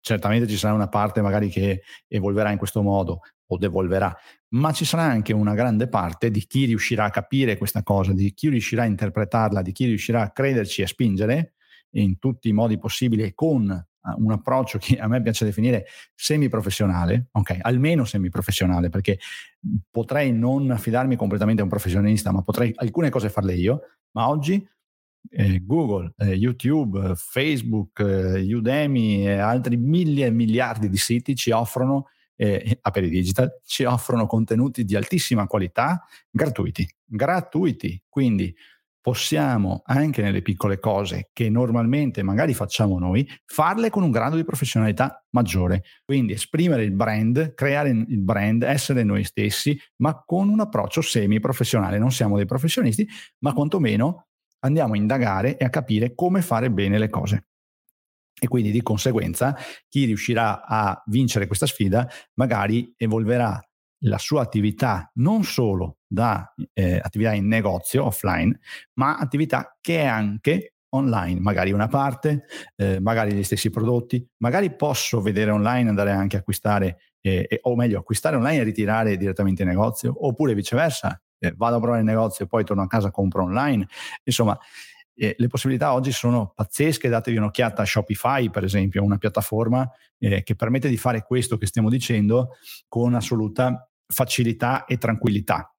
S1: Certamente ci sarà una parte magari che evolverà in questo modo o devolverà, ma ci sarà anche una grande parte di chi riuscirà a capire questa cosa, di chi riuscirà a interpretarla, di chi riuscirà a crederci e a spingere in tutti i modi possibili con un approccio che a me piace definire semi-professionale, ok, almeno semi-professionale, perché potrei non affidarmi completamente a un professionista, ma potrei alcune cose farle io, ma oggi eh, Google, eh, YouTube, Facebook, eh, Udemy e altri mille e miliardi di siti ci offrono, eh, [laughs] a Peri Digital, ci offrono contenuti di altissima qualità gratuiti, gratuiti, quindi possiamo anche nelle piccole cose che normalmente magari facciamo noi, farle con un grado di professionalità maggiore. Quindi esprimere il brand, creare il brand, essere noi stessi, ma con un approccio semi-professionale. Non siamo dei professionisti, ma quantomeno andiamo a indagare e a capire come fare bene le cose. E quindi di conseguenza chi riuscirà a vincere questa sfida magari evolverà la sua attività non solo da eh, attività in negozio offline, ma attività che è anche online, magari una parte, eh, magari gli stessi prodotti, magari posso vedere online, andare anche a acquistare, eh, o meglio, acquistare online e ritirare direttamente in negozio, oppure viceversa, eh, vado a provare il negozio e poi torno a casa, compro online. Insomma, eh, le possibilità oggi sono pazzesche, datevi un'occhiata a Shopify, per esempio, una piattaforma eh, che permette di fare questo che stiamo dicendo con assoluta facilità e tranquillità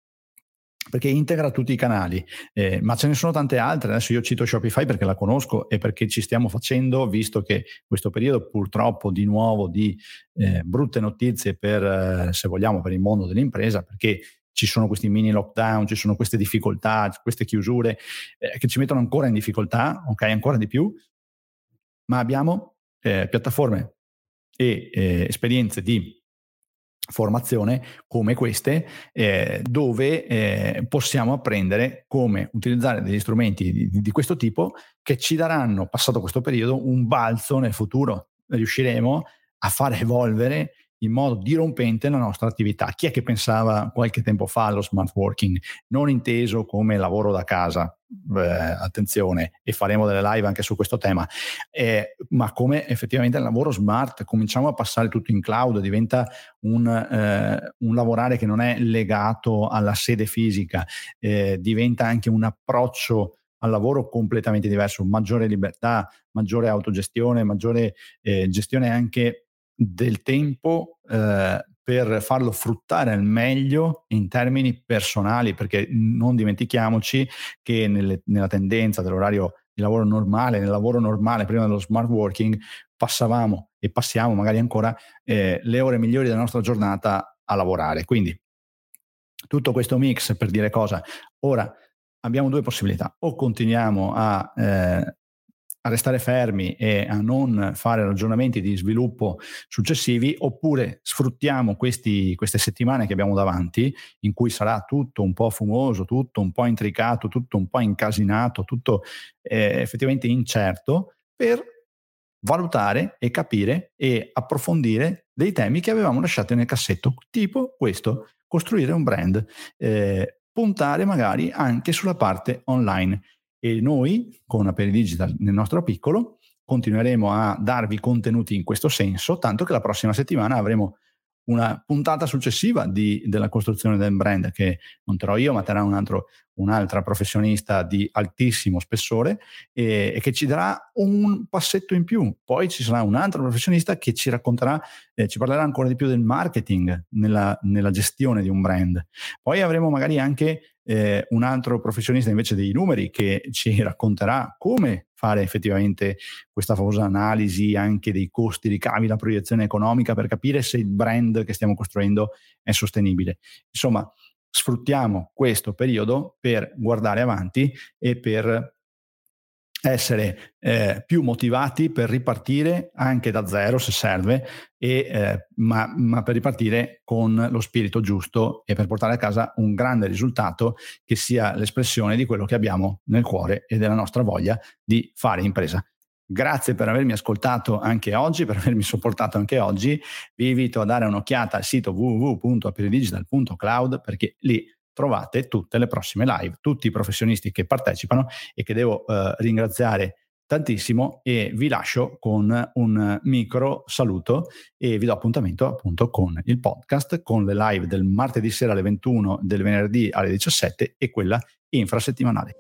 S1: perché integra tutti i canali, eh, ma ce ne sono tante altre. Adesso io cito Shopify perché la conosco e perché ci stiamo facendo, visto che questo periodo purtroppo di nuovo di eh, brutte notizie per, eh, se vogliamo, per il mondo dell'impresa, perché ci sono questi mini lockdown, ci sono queste difficoltà, queste chiusure eh, che ci mettono ancora in difficoltà, ok, ancora di più, ma abbiamo eh, piattaforme e eh, esperienze di formazione come queste eh, dove eh, possiamo apprendere come utilizzare degli strumenti di, di, questo tipo che ci daranno, passato questo periodo, un balzo nel futuro. Riusciremo a far evolvere in modo dirompente la nostra attività. Chi è che pensava qualche tempo fa allo smart working, non inteso come lavoro da casa, eh, attenzione, e faremo delle live anche su questo tema, eh, ma come effettivamente il lavoro smart, cominciamo a passare tutto in cloud, diventa un, eh, un lavorare che non è legato alla sede fisica, eh, diventa anche un approccio al lavoro completamente diverso, maggiore libertà, maggiore autogestione, maggiore eh, gestione anche del tempo eh, per farlo fruttare al meglio in termini personali, perché non dimentichiamoci che nelle, nella tendenza dell'orario di lavoro normale, nel lavoro normale, prima dello smart working, passavamo e passiamo magari ancora eh, le ore migliori della nostra giornata a lavorare. Quindi tutto questo mix per dire cosa? Ora abbiamo due possibilità, o continuiamo a eh, restare fermi e a non fare ragionamenti di sviluppo successivi, oppure sfruttiamo questi, queste settimane che abbiamo davanti, in cui sarà tutto un po' fumoso, tutto un po' intricato, tutto un po' incasinato, tutto eh, effettivamente incerto, per valutare e capire e approfondire dei temi che avevamo lasciato nel cassetto, tipo questo, costruire un brand, eh, puntare magari anche sulla parte online e noi con Aperi Digital nel nostro piccolo continueremo a darvi contenuti in questo senso, tanto che la prossima settimana avremo una puntata successiva di, della costruzione del brand che non terrò io, ma terrà un altro, un'altra professionista di altissimo spessore e, e, che ci darà un passetto in più. Poi ci sarà un altro professionista che ci racconterà, eh, ci parlerà ancora di più del marketing nella, nella gestione di un brand. Poi avremo magari anche eh, un altro professionista invece dei numeri che ci racconterà come fare effettivamente questa famosa analisi anche dei costi, ricavi, la proiezione economica per capire se il brand che stiamo costruendo è sostenibile. Insomma, sfruttiamo questo periodo per guardare avanti e per essere eh, più motivati per ripartire anche da zero se serve, e, eh, ma, ma, per ripartire con lo spirito giusto e per portare a casa un grande risultato che sia l'espressione di quello che abbiamo nel cuore e della nostra voglia di fare impresa. Grazie per avermi ascoltato anche oggi, per avermi sopportato anche oggi. Vi invito a dare un'occhiata al sito www.aperidigital.cloud perché lì trovate tutte le prossime live, tutti i professionisti che partecipano e che devo eh, ringraziare tantissimo e vi lascio con un micro saluto e vi do appuntamento appunto con il podcast, con le live del martedì sera alle 21, del venerdì alle 17 e quella infrasettimanale.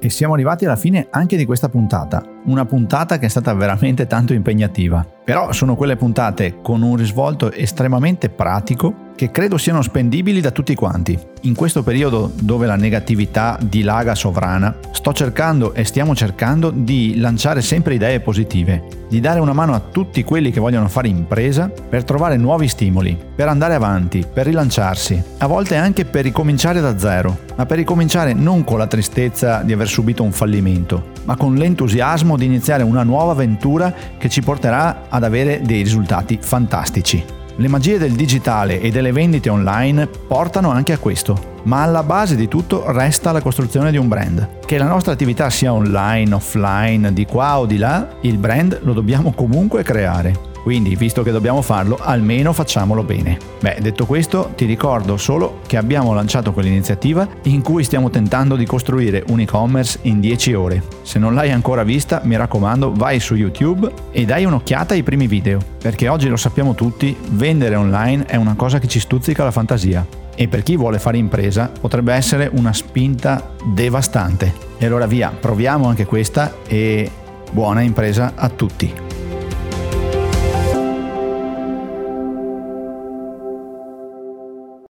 S1: E siamo arrivati alla fine anche di questa puntata, una puntata che è stata veramente tanto impegnativa. Però sono quelle puntate con un risvolto estremamente pratico che credo siano spendibili da tutti quanti. In questo periodo dove la negatività dilaga sovrana, sto cercando e stiamo cercando di lanciare sempre idee positive, di dare una mano a tutti quelli che vogliono fare impresa per trovare nuovi stimoli, per andare avanti, per rilanciarsi, a volte anche per ricominciare da zero, ma per ricominciare non con la tristezza di aver subito un fallimento, ma con l'entusiasmo di iniziare una nuova avventura che ci porterà ad avere dei risultati fantastici. Le magie del digitale e delle vendite online portano anche a questo, ma alla base di tutto resta la costruzione di un brand. Che la nostra attività sia online, offline, di qua o di là, il brand lo dobbiamo comunque creare. Quindi, visto che dobbiamo farlo, almeno facciamolo bene. Beh, detto questo, ti ricordo solo che abbiamo lanciato quell'iniziativa in cui stiamo tentando di costruire un e-commerce in 10 ore. Se non l'hai ancora vista, mi raccomando, vai su YouTube e dai un'occhiata ai primi video, perché oggi lo sappiamo tutti, vendere online è una cosa che ci stuzzica la fantasia e per chi vuole fare impresa potrebbe essere una spinta devastante. E allora via, proviamo anche questa e buona impresa a tutti.